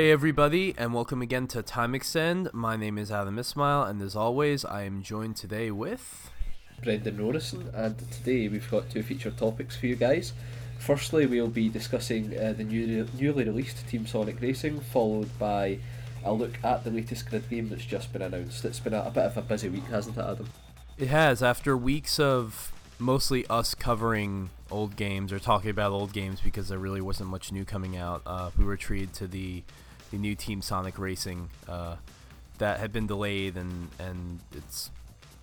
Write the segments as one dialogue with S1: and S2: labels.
S1: Hey everybody, and welcome again to Time Extend. My name is Adam Ismail, and as always, I am joined today with
S2: Brendan Norrison, and today we've got two feature topics for you guys. Firstly, we'll be discussing uh, the new, newly released Team Sonic Racing, followed by a look at the latest grid game that's just been announced. It's been a, a bit of a busy week, hasn't it, Adam?
S1: It has. After weeks of mostly us covering old games or talking about old games because there really wasn't much new coming out, uh, we were treated to the the new Team Sonic Racing uh, that had been delayed, and and it's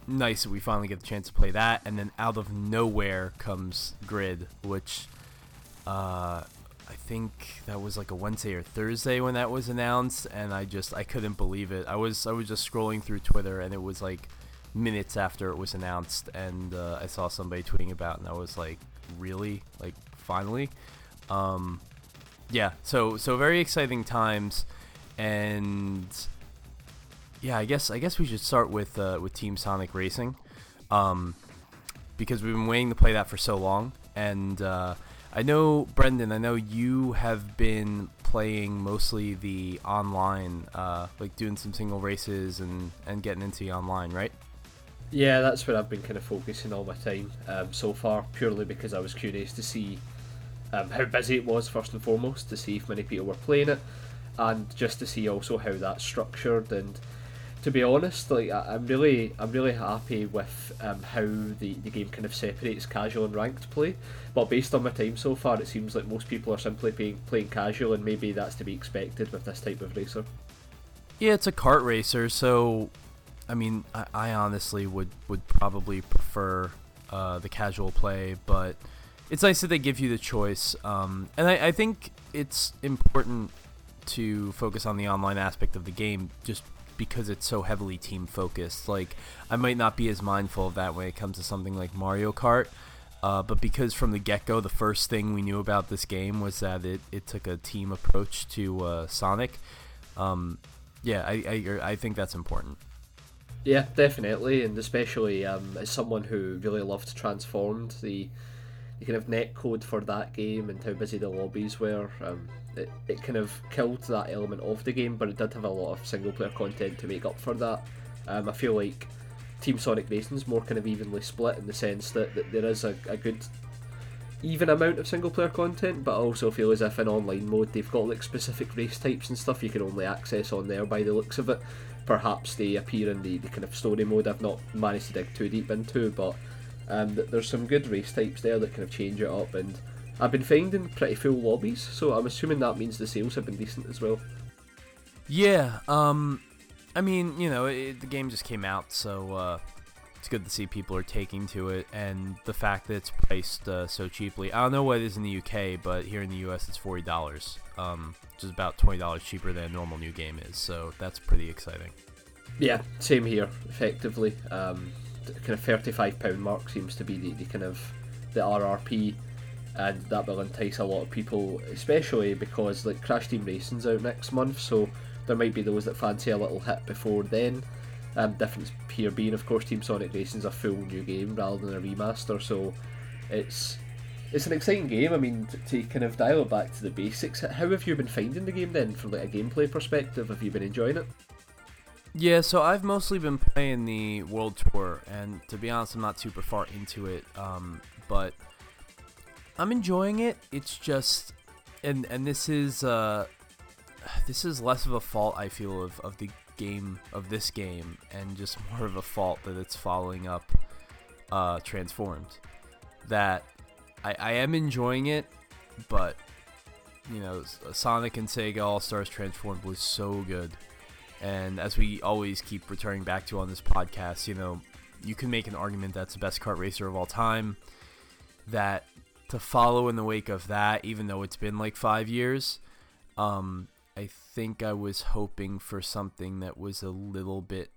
S1: nice that we finally get the chance to play that. And then out of nowhere comes Grid, which uh, I think that was like a Wednesday or Thursday when that was announced, and I just I couldn't believe it. I was I was just scrolling through Twitter, and it was like minutes after it was announced, and uh, I saw somebody tweeting about, and I was like, really, like finally. Um, yeah, so so very exciting times, and yeah, I guess I guess we should start with uh, with Team Sonic Racing, um, because we've been waiting to play that for so long, and uh, I know Brendan, I know you have been playing mostly the online, uh, like doing some single races and and getting into the online, right?
S2: Yeah, that's where I've been kind of focusing all my time um, so far, purely because I was curious to see um, how busy it was first and foremost, to see if many people were playing it, and just to see also how that's structured. And to be honest, like I, am really, I'm really happy with um, how the, the game kind of separates casual and ranked play. But based on my time so far, it seems like most people are simply playing playing casual, and maybe that's to be expected with this type of racer.
S1: Yeah, it's a kart racer, so I mean, I, I honestly would would probably prefer uh, the casual play, but it's nice that they give you the choice. Um, and I, I think it's important to focus on the online aspect of the game, just because it's so heavily team focused. Like, I might not be as mindful of that when it comes to something like Mario Kart. Uh, but because from the get go, the first thing we knew about this game was that it, it took a team approach to uh, Sonic. Um, yeah, I, I, I think that's important.
S2: Yeah, definitely, and especially um, as someone who really loved Transformed, the the kind of net code for that game and how busy the lobbies were, um, it, it kind of killed that element of the game, but it did have a lot of single player content to make up for that. Um, I feel like Team Sonic Racing is more kind of evenly split in the sense that, that there is a, a good even amount of single player content, but I also feel as if in online mode they've got like specific race types and stuff you can only access on there by the looks of it perhaps they appear in the, the kind of story mode I've not managed to dig too deep into, but um, there's some good race types there that kind of change it up, and I've been finding pretty full lobbies, so I'm assuming that means the sales have been decent as well.
S1: Yeah, um, I mean, you know, it, the game just came out, so uh, it's good to see people are taking to it, and the fact that it's priced uh, so cheaply. I don't know what it is in the UK, but here in the US, it's forty dollars. Um, which is about twenty dollars cheaper than a normal new game is. So that's pretty exciting.
S2: Yeah, same here. Effectively, um, kind of thirty-five pound mark seems to be the, the kind of the RRP, and that will entice a lot of people, especially because like Crash Team Racing's out next month, so there might be those that fancy a little hit before then. Um, difference here being, of course, Team Sonic Racing's a full new game rather than a remaster, so it's it's an exciting game. I mean, to, to, kind of dial back to the basics, how have you been finding the game then, from like a gameplay perspective? Have you been enjoying it?
S1: Yeah, so I've mostly been playing the World Tour, and to be honest, I'm not super far into it. Um, but I'm enjoying it. It's just, and and this is uh, this is less of a fault I feel of of the game of this game, and just more of a fault that it's following up uh, Transformed. That I, I am enjoying it, but you know, Sonic and Sega All Stars Transformed was so good. And as we always keep returning back to on this podcast, you know, you can make an argument that's the best kart racer of all time. That to follow in the wake of that, even though it's been like five years, um, I think I was hoping for something that was a little bit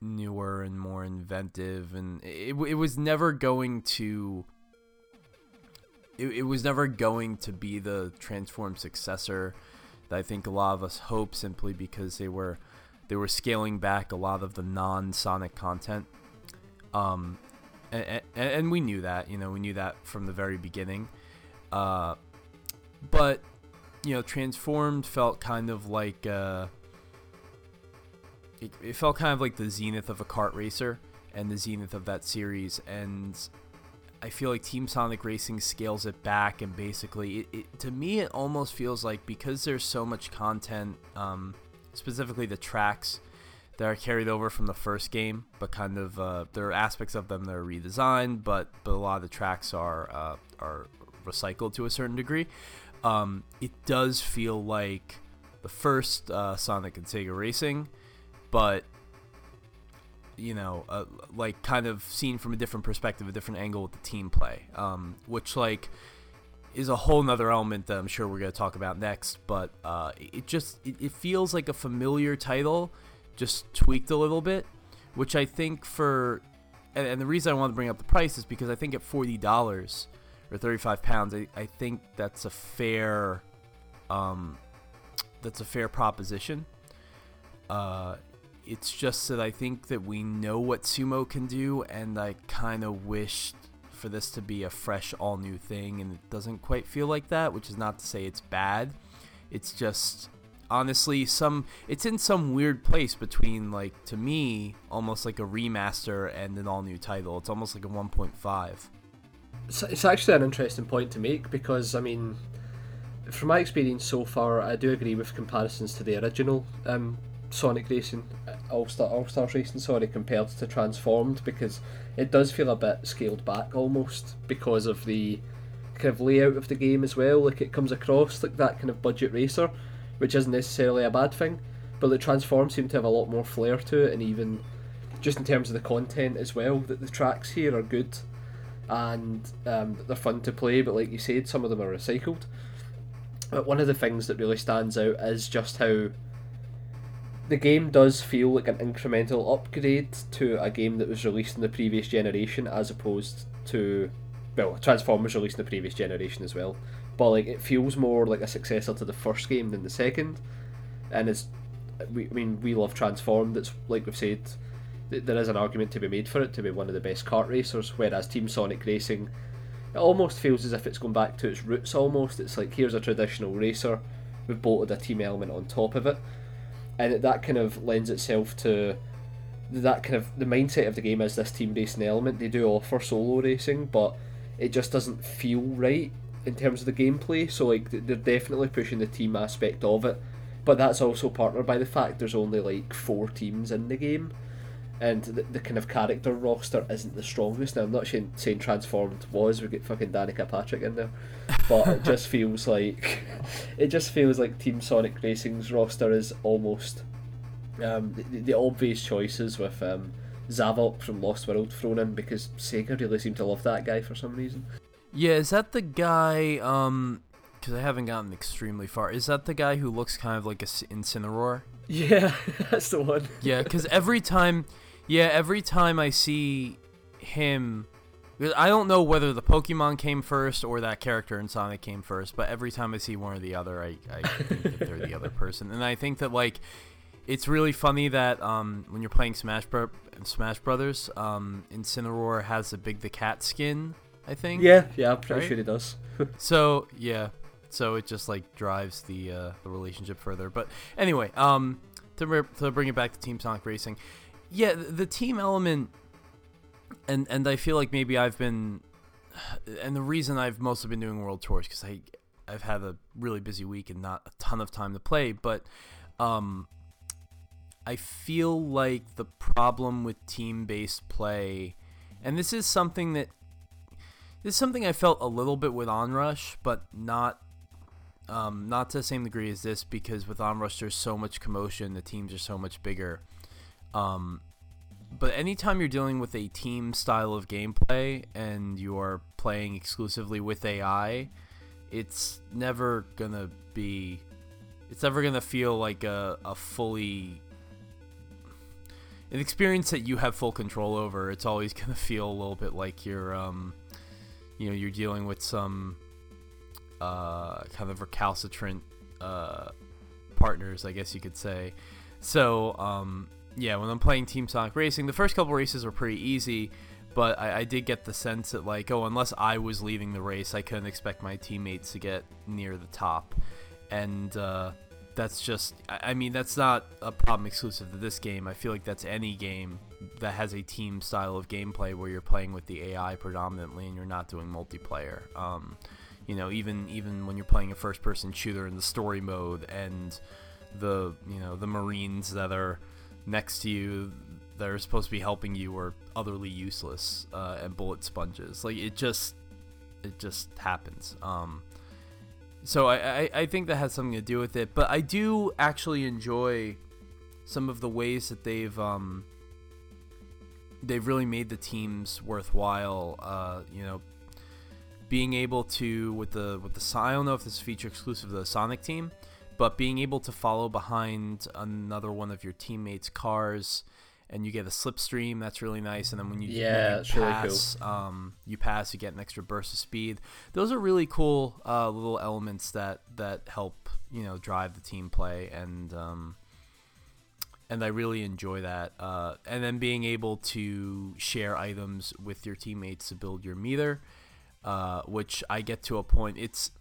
S1: newer and more inventive, and it, it was never going to it, it was never going to be the transform successor that I think a lot of us hope simply because they were they were scaling back a lot of the non-Sonic content. Um, and, and, we knew that, you know, we knew that from the very beginning. Uh, but you know, Transformed felt kind of like uh, it, it felt kind of like the zenith of a kart racer and the zenith of that series, and I feel like Team Sonic Racing scales it back, and basically, it, it to me, it almost feels like because there's so much content, um, specifically the tracks that are carried over from the first game, but kind of uh, there are aspects of them that are redesigned, but but a lot of the tracks are uh, are recycled to a certain degree. Um, it does feel like the first uh, Sonic and Sega Racing, but you know, uh, like kind of seen from a different perspective, a different angle with the team play, um, which like is a whole nother element that I'm sure we're gonna talk about next. But uh, it just it, it feels like a familiar title, just tweaked a little bit, which I think for and, and the reason I want to bring up the price is because I think at forty dollars or thirty five pounds, I, I think that's a fair um, that's a fair proposition. Uh, it's just that I think that we know what sumo can do, and I kind of wished for this to be a fresh, all new thing, and it doesn't quite feel like that. Which is not to say it's bad. It's just honestly some. It's in some weird place between like to me almost like a remaster and an all new title. It's almost like a 1.5.
S2: It's, it's actually an interesting point to make because I mean, from my experience so far, I do agree with comparisons to the original um, Sonic Racing, uh, All Star All Stars Racing, sorry, compared to Transformed because it does feel a bit scaled back almost because of the kind of layout of the game as well. Like it comes across like that kind of budget racer, which isn't necessarily a bad thing, but the Transform seem to have a lot more flair to it, and even just in terms of the content as well. That the tracks here are good, and um, they're fun to play. But like you said, some of them are recycled. But one of the things that really stands out is just how the game does feel like an incremental upgrade to a game that was released in the previous generation as opposed to well transformers released in the previous generation as well. But like it feels more like a successor to the first game than the second. And it's we, I mean we love transformed it's like we've said there is an argument to be made for it to be one of the best kart racers whereas team sonic racing it almost feels as if it's going back to its roots almost. It's like here's a traditional racer. We've bolted a team element on top of it and that kind of lends itself to that kind of the mindset of the game is this team racing element. They do offer solo racing, but it just doesn't feel right in terms of the gameplay. So like they're definitely pushing the team aspect of it, but that's also partnered by the fact there's only like four teams in the game, and the, the kind of character roster isn't the strongest. Now I'm not saying, saying Transformed was. We get fucking Danica Patrick in there, but it just feels like it just feels like Team Sonic Racing's roster is almost um, the, the obvious choices with um, Zavok from Lost World thrown in because Sega really seem to love that guy for some reason.
S1: Yeah, is that the guy? Um, because I haven't gotten extremely far. Is that the guy who looks kind of like a Incineroar?
S2: Yeah, that's the one.
S1: yeah, because every time, yeah, every time I see him, I don't know whether the Pokemon came first or that character in Sonic came first, but every time I see one or the other, I, I think that they're the other person, and I think that like it's really funny that um, when you're playing Smash Bro- Smash Brothers, um, Incineroar has a Big the Cat skin. I think.
S2: Yeah, yeah, I'm pretty
S1: Right?
S2: sure he does.
S1: So yeah, so it just like drives the uh, the relationship further. But anyway, um, to re- to bring it back to Team Sonic Racing, yeah, the, team element, and and I feel like maybe I've been, and the reason I've mostly been doing world tours because I I've had a really busy week and not a ton of time to play, but um. I feel like the problem with team based play, and this is something that this is something I felt a little bit with Onrush, but not um, not to the same degree as this because with Onrush there's so much commotion, the teams are so much bigger. Um, but anytime you're dealing with a team style of gameplay and you're playing exclusively with AI, it's never gonna be it's never gonna feel like a, a fully an experience that you have full control over. It's always gonna feel a little bit like you're um you know you're dealing with some uh, kind of recalcitrant uh, partners, I guess you could say. So um, yeah, when I'm playing Team Sonic Racing, the first couple races were pretty easy, but I, I did get the sense that like, oh, unless I was leaving the race, I couldn't expect my teammates to get near the top. and uh, that's just I mean that's not a problem exclusive to this game. I feel like that's any game that has a team style of gameplay where you're playing with the AI predominantly and you're not doing multiplayer. Um, you know, even even when you're playing a first person shooter in the story mode and the you know the Marines that are next to you that are supposed to be helping you are utterly useless uh, and bullet sponges. Like it just it just happens. Um, so I, I, I think that has something to do with it. But I do actually enjoy some of the ways that they've um, they've really made the teams worthwhile. Uh, you know, being able to with the with the I don't know if this is feature exclusive to the Sonic team, but being able to follow behind another one of your teammates' cars and you get a slipstream. That's really nice. And then when you
S2: yeah,
S1: when you pass, really cool. um, you pass, you get an extra burst of speed. Those are really cool uh, little elements that that help you know drive the team play and. Um, and I really enjoy that. Uh, and then being able to share items with your teammates to build your meter, uh, which I get to a point. It's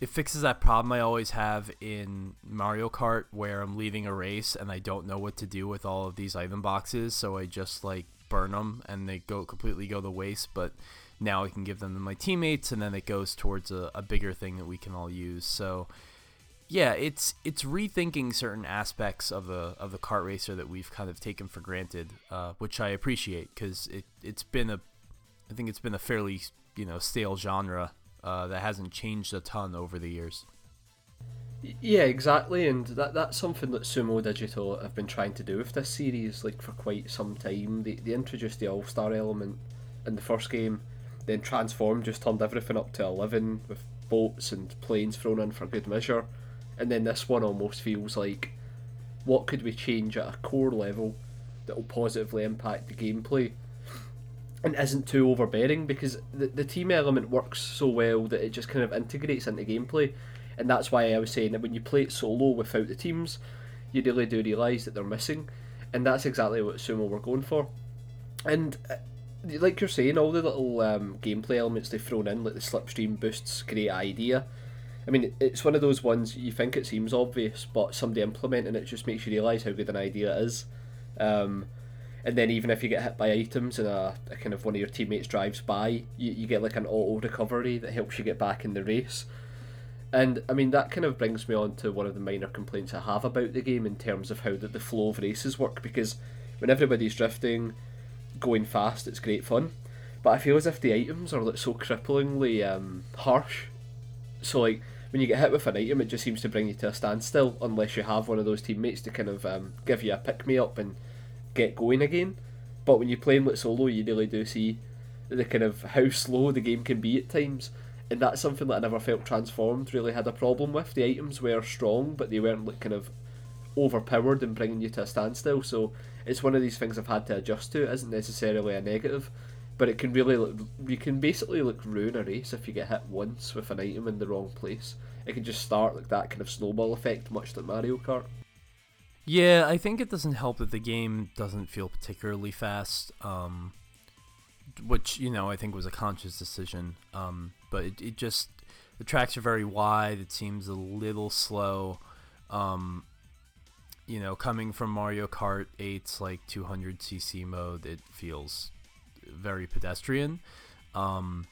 S1: it fixes that problem I always have in Mario Kart where I'm leaving a race and I don't know what to do with all of these item boxes, so I just like burn them and they go completely go to waste. But now I can give them to my teammates, and then it goes towards a, a bigger thing that we can all use. So yeah, it's it's rethinking certain aspects of the of the kart racer that we've kind of taken for granted, uh, which I appreciate because it it's been a I think it's been a fairly you know stale genre uh, that hasn't changed a ton over the years.
S2: Yeah, exactly, and that that's something that Sumo Digital have been trying to do with this series, like for quite some time. They they introduced the All Star element in the first game, then Transform just turned everything up to eleven with boats and planes thrown in for good measure, and then this one almost feels like, what could we change at a core level that will positively impact the gameplay? And isn't too overbearing because the, the team element works so well that it just kind of integrates into gameplay. And that's why I was saying that when you play it solo without the teams, you really do realise that they're missing. And that's exactly what Sumo were going for. And uh, like you're saying, all the little um, gameplay elements they've thrown in, like the slipstream boosts, great idea. I mean, it's one of those ones you think it seems obvious, but somebody implementing it just makes you realise how good an idea it is. Um, and then even if you get hit by items and a, a kind of one of your teammates drives by, you, you get like an auto recovery that helps you get back in the race. And I mean that kind of brings me on to one of the minor complaints I have about the game in terms of how the, the flow of races work because when everybody's drifting, going fast, it's great fun. But I feel as if the items are like so cripplingly um, harsh. So like when you get hit with an item, it just seems to bring you to a standstill unless you have one of those teammates to kind of um, give you a pick me up and get going again. But when you're playing with solo, you really do see the kind of how slow the game can be at times, and that's something that I never felt transformed really had a problem with. The items were strong, but they weren't like kind of overpowered and bringing you to a standstill. So it's one of these things I've had to adjust to. It isn't necessarily a negative, but it can really look you can basically like ruin a race if you get hit once with an item in the wrong place. It can just start like that kind of snowball effect, much like Mario Kart.
S1: Yeah, I think it doesn't help that the game doesn't feel particularly fast, um, which you know I think was a conscious decision. Um, but it, it just the tracks are very wide. It seems a little slow. Um, you know, coming from Mario Kart 8's like 200cc mode, it feels very pedestrian. Um,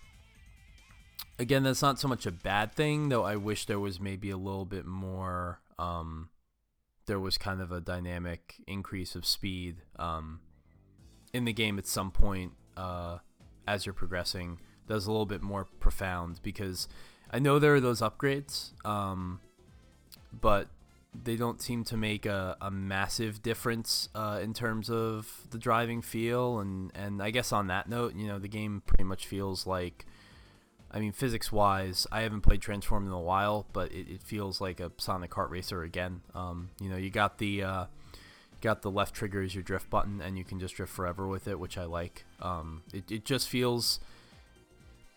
S1: again, that's not so much a bad thing, though. I wish there was maybe a little bit more. Um, there was kind of a dynamic increase of speed um, in the game at some point uh, as you're progressing. That's a little bit more profound because I know there are those upgrades, um, but they don't seem to make a, a massive difference uh, in terms of the driving feel. And, and I guess on that note, you know, the game pretty much feels like I mean, physics wise, I haven't played Transform in a while, but it, it feels like a Sonic Kart Racer again. Um, you know, you got the uh, got the left trigger as your drift button, and you can just drift forever with it, which I like. Um, it, it just feels,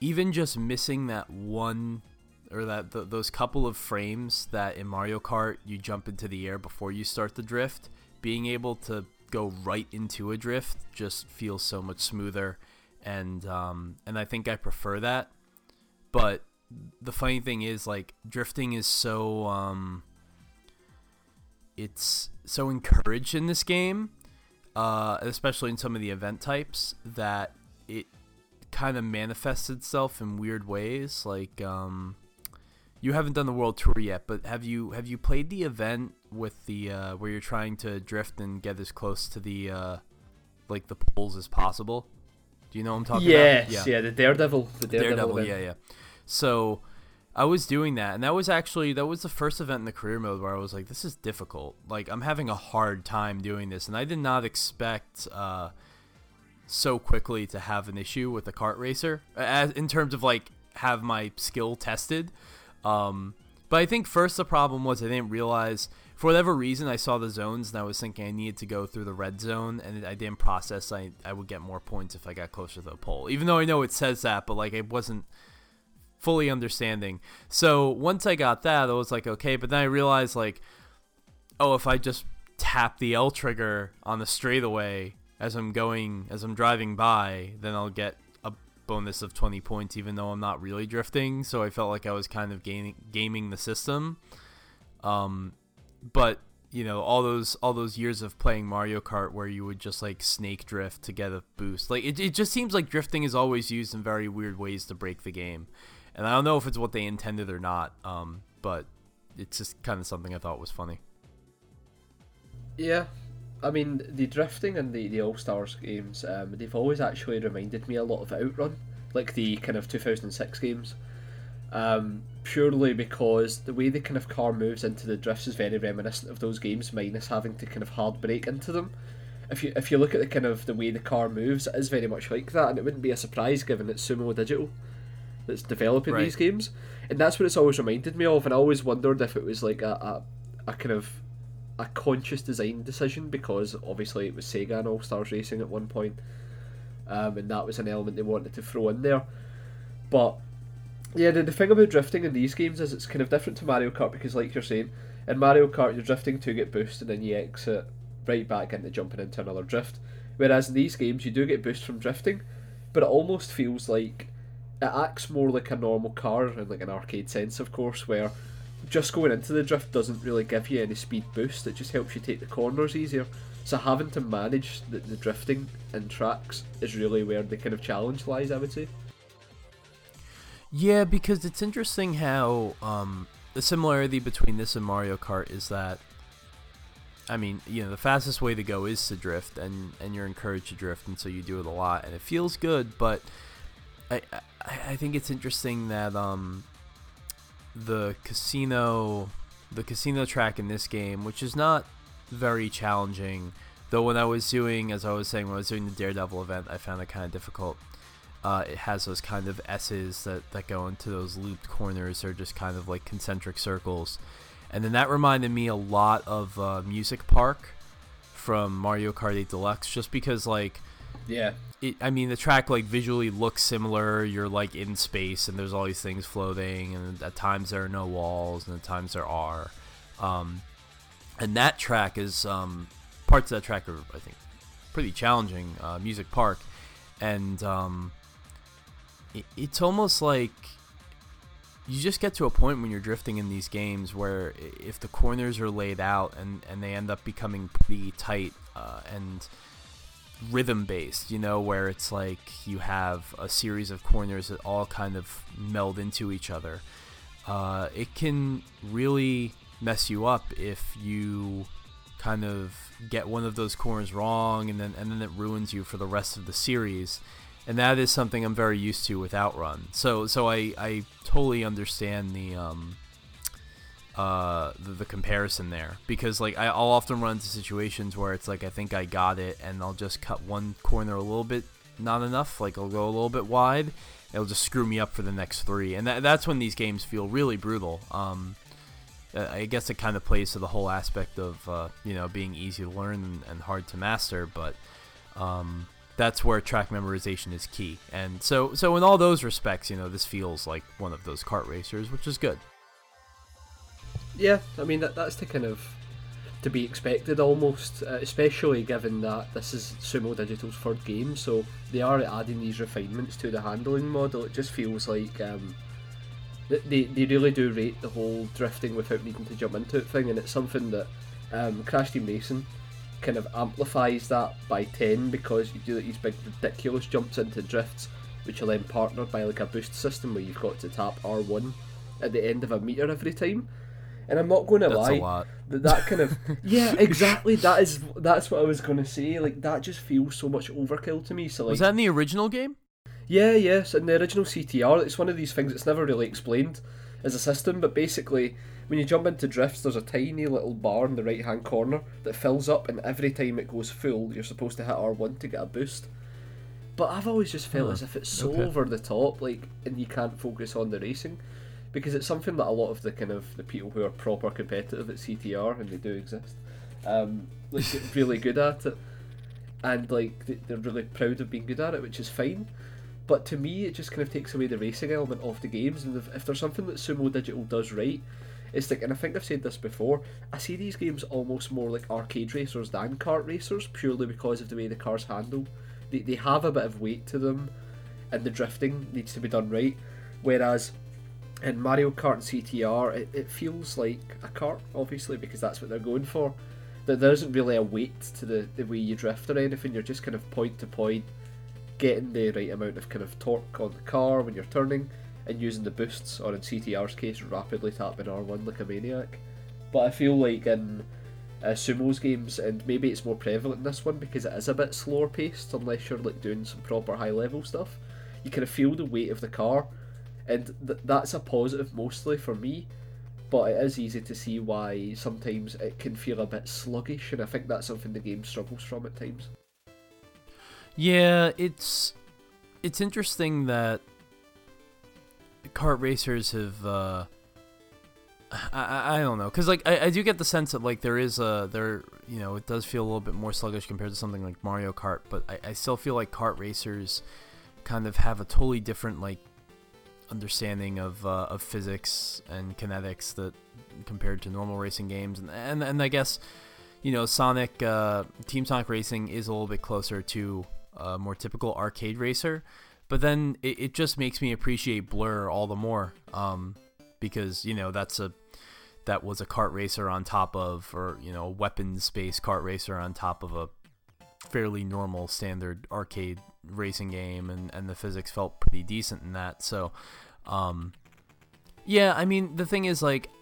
S1: even just missing that one or that th- those couple of frames that in Mario Kart you jump into the air before you start the drift, being able to go right into a drift just feels so much smoother, and um, and I think I prefer that but the funny thing is like drifting is so um it's so encouraged in this game, uh, especially in some of the event types that it kind of manifests itself in weird ways. Like um, you haven't done the world tour yet, but have you have you played the event with the uh, where you're trying to drift and get as close to the uh, like the poles as possible? Do you know what I'm talking
S2: yes,
S1: about?
S2: Yeah, yeah, the Daredevil, the Daredevil,
S1: Daredevil yeah, yeah. So I was doing that, and that was actually that was the first event in the career mode where I was like, "This is difficult. Like, I'm having a hard time doing this," and I did not expect uh, so quickly to have an issue with the kart racer, as in terms of like have my skill tested. Um, but I think first the problem was I didn't realize for whatever reason I saw the zones and I was thinking I needed to go through the red zone and I didn't process I I would get more points if I got closer to the pole. Even though I know it says that, but like it wasn't fully understanding. So once I got that, I was like okay, but then I realized like oh, if I just tap the L trigger on the straightaway as I'm going as I'm driving by, then I'll get a bonus of 20 points even though I'm not really drifting. So I felt like I was kind of gaining, gaming the system. Um but you know all those all those years of playing Mario Kart where you would just like snake drift to get a boost. Like it, it just seems like drifting is always used in very weird ways to break the game. And I don't know if it's what they intended or not. Um, but it's just kind of something I thought was funny.
S2: Yeah, I mean the drifting and the, the All Stars games, um, they've always actually reminded me a lot of Outrun, like the kind of 2006 games. Um, purely because the way the kind of car moves into the drifts is very reminiscent of those games, minus having to kind of hard brake into them. If you if you look at the kind of the way the car moves, it is very much like that, and it wouldn't be a surprise given it's Sumo Digital that's developing
S1: Right.
S2: these games, and that's what it's always reminded me of. And I always wondered if it was like a, a, a kind of a conscious design decision because obviously it was Sega and All Stars Racing at one point, um, and that was an element they wanted to throw in there. But yeah, the, the thing about drifting in these games is it's kind of different to Mario Kart because, like you're saying, in Mario Kart you're drifting to get boost and then you exit right back into jumping into another drift. Whereas in these games you do get boost from drifting, but it almost feels like it acts more like a normal car in like an arcade sense, of course, where just going into the drift doesn't really give you any speed boost. It just helps you take the corners easier. So having to manage the, the drifting in tracks is really where the kind of challenge lies, I would say.
S1: Yeah, because it's interesting how um, the similarity between this and Mario Kart is that, I mean, you know, the fastest way to go is to drift, and and you're encouraged to drift, and so you do it a lot, and it feels good. But I I, I think it's interesting that um, the casino the casino track in this game, which is not very challenging, though when I was doing, as I was saying, when I was doing the Daredevil event, I found it kind of difficult. Uh, it has those kind of S's that, that go into those looped corners. They're just kind of like concentric circles. And then that reminded me a lot of uh, Music Park from Mario Kart 8 Deluxe, just because, like,
S2: Yeah.
S1: it, I mean, the track like visually looks similar. You're like in space, and there's all these things floating, and at times there are no walls, and at times there are. Um, and that track is um, parts of that track are, I think, pretty challenging. Uh, Music Park, and um, it's almost like you just get to a point when you're drifting in these games where if the corners are laid out and, and they end up becoming pretty tight uh, and rhythm based, you know, where it's like you have a series of corners that all kind of meld into each other. Uh, it can really mess you up if you kind of get one of those corners wrong and then and then it ruins you for the rest of the series. And that is something I'm very used to with Outrun. So so I, I totally understand the um uh the, the comparison there. Because like I'll often run into situations where it's like I think I got it and I'll just cut one corner a little bit not enough. Like I'll go a little bit wide. It'll just screw me up for the next three. And that, that's when these games feel really brutal. Um I guess it kind of plays to the whole aspect of uh, you know being easy to learn and, and hard to master. But um that's where track memorization is key and so so in all those respects you know this feels like one of those kart racers which is good
S2: Yeah, I mean that that's the kind of to be expected almost, uh, especially given that this is Sumo Digital's third game, so they are adding these refinements to the handling model. It just feels like um, they, they really do rate the whole drifting without needing to jump into it thing, and it's something that um, Crash Team Racing kind of amplifies that by 10 because you do these big ridiculous jumps into drifts which are then partnered by like a boost system where you've got to tap R1 at the end of a meter every time. And I'm not going to lie, that that kind of yeah, exactly. That is that's what I was going to say. Like that just feels so much overkill to me. So like
S1: Was that in the original game?
S2: yeah, yes, in the original CTR, it's one of these things that's never really explained as a system, but basically, when you jump into drifts, there's a tiny little bar in the right hand corner that fills up, and every time it goes full, you're supposed to hit R1 to get a boost. But I've always just felt as if it's so
S1: okay.
S2: over the top, like, and you can't focus on the racing. Because it's something that a lot of the kind of the people who are proper competitive at CTR, and they do exist, um, like get really good at it, and like they- they're really proud of being good at it, which is fine. But to me, it just kind of takes away the racing element of the games. And if, if there's something that Sumo Digital does right, it's like, and I think I've said this before, I see these games almost more like arcade racers than kart racers, purely because of the way the cars handle. They, they have a bit of weight to them, and the drifting needs to be done right. Whereas in Mario Kart and CTR, it, it feels like a kart, obviously, because that's what they're going for. That there isn't really a weight to the, the way you drift or anything, you're just kind of point to point, getting the right amount of kind of torque on the car when you're turning, and using the boosts, or in CTR's case, rapidly tapping R1 like a maniac. But I feel like in uh, Sumo's games, and maybe it's more prevalent in this one because it is a bit slower paced, unless you're like doing some proper high level stuff. You kind of feel the weight of the car, and th- that's a positive mostly for me. But it is easy to see why sometimes it can feel a bit sluggish, and I think that's something the game struggles from at times.
S1: Yeah, it's it's interesting that kart racers have. Uh, I, I don't know, cause like I, I do get the sense that like there is a there you know it does feel a little bit more sluggish compared to something like Mario Kart, but I, I still feel like kart racers kind of have a totally different like understanding of uh, of physics and kinetics that compared to normal racing games, and and, and I guess you know Sonic uh, Team Sonic Racing is a little bit closer to a more typical arcade racer, but then it, it just makes me appreciate Blur all the more um, because you know that's a that was a kart racer on top of or you know weapons based kart racer on top of a fairly normal standard arcade racing game and, and the physics felt pretty decent in that. So um yeah i mean the thing is like a-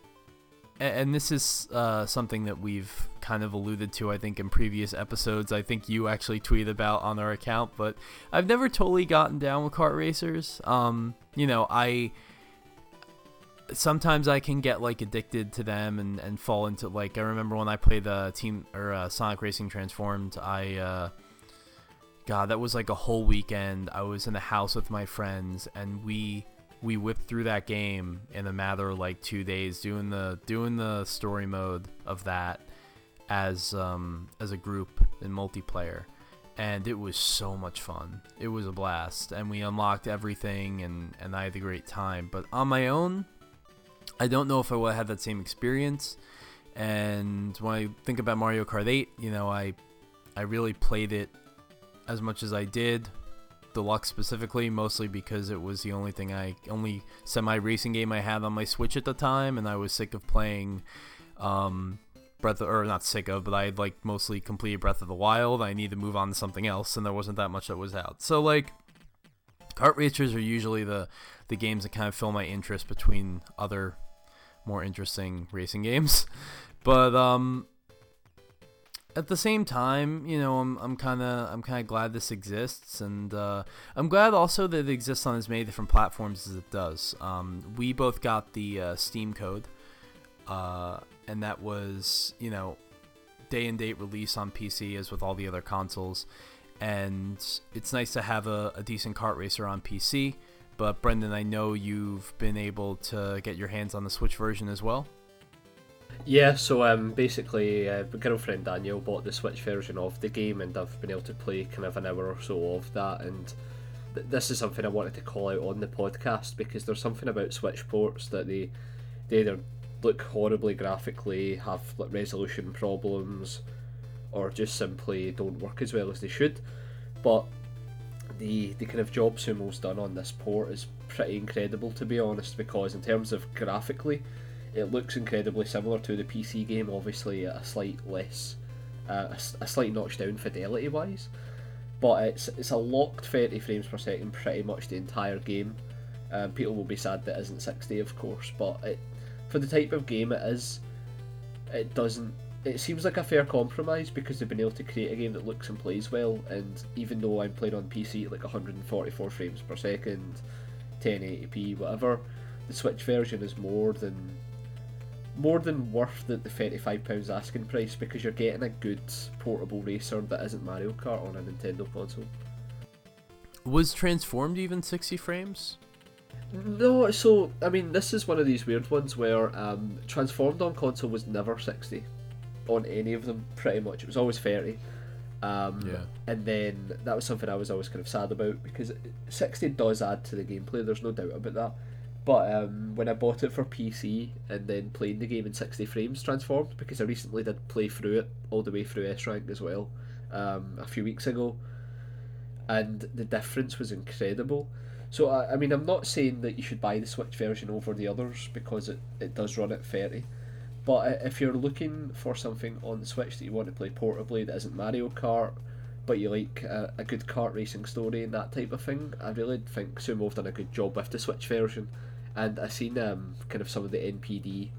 S1: and this is uh, something that we've kind of alluded to i think in previous episodes. I think you actually tweeted about on our account but i've never totally gotten down with kart racers. Um you know i sometimes I can get like addicted to them and, and fall into like I remember when I played the team or uh, Sonic Racing Transformed I uh, God that was like a whole weekend. I was in the house with my friends and we we whipped through that game in a matter of like two days doing the doing the story mode of that as um as a group in multiplayer. And it was so much fun. It was a blast. And we unlocked everything and and I had a great time. But on my own I don't know if I would have had that same experience. And when I think about Mario Kart 8, you know, I I really played it as much as I did, deluxe specifically, mostly because it was the only thing I only semi racing game I had on my Switch at the time, and I was sick of playing. Um, Breath of, or not sick of, but I had like mostly completed Breath of the Wild. I needed to move on to something else, and there wasn't that much that was out. So like, kart racers are usually the the games that kind of fill my interest between other more interesting racing games. But um at the same time, you know, I'm I'm kind of I'm kind of glad this exists, and uh, I'm glad also that it exists on as many different platforms as it does. Um, we both got the uh, Steam code, uh, and that was you know day and date release on PC as with all the other consoles, and it's nice to have a, a decent kart racer on PC. But Brendan, I know you've been able to get your hands on the Switch version as well.
S2: Yeah, so um, basically, uh, my girlfriend Daniel bought the Switch version of the game, and I've been able to play kind of an hour or so of that. And th- this is something I wanted to call out on the podcast because there's something about Switch ports that they they either look horribly graphically, have like resolution problems, or just simply don't work as well as they should. But the the kind of job Sumo's done on this port is pretty incredible to be honest. Because in terms of graphically, it looks incredibly similar to the PC game. Obviously, a slight less, uh, a, a slight notch down fidelity wise, but it's it's a locked 30 frames per second pretty much the entire game. Um, people will be sad that isn't 60, of course, but it, for the type of game it is, it doesn't. It seems like a fair compromise because they've been able to create a game that looks and plays well. And even though I'm playing on PC at like 144 frames per second, 1080p, whatever, the Switch version is more than more than worth the, the £35 asking price because you're getting a good portable racer that isn't Mario Kart on a Nintendo console.
S1: Was Transformed even 60 frames?
S2: No, so I mean, this is one of these weird ones where um, transformed on console was never sixty, on any of them. Pretty much, it was always thirty. Um,
S1: Yeah.
S2: And then that was something I was always kind of sad about because sixty does add to the gameplay. There's no doubt about that. But um, when I bought it for PC and then playing the game in sixty frames transformed, because I recently did play through it all the way through S rank as well, um, a few weeks ago, and the difference was incredible. So I, I mean, I'm not saying that you should buy the Switch version over the others because it, it does run at 30. But if you're looking for something on the Switch that you want to play portably that isn't Mario Kart, but you like a, a good kart racing story and that type of thing, I really think Sumo have done a good job with the Switch version. And I seen um, kind of some of the NPD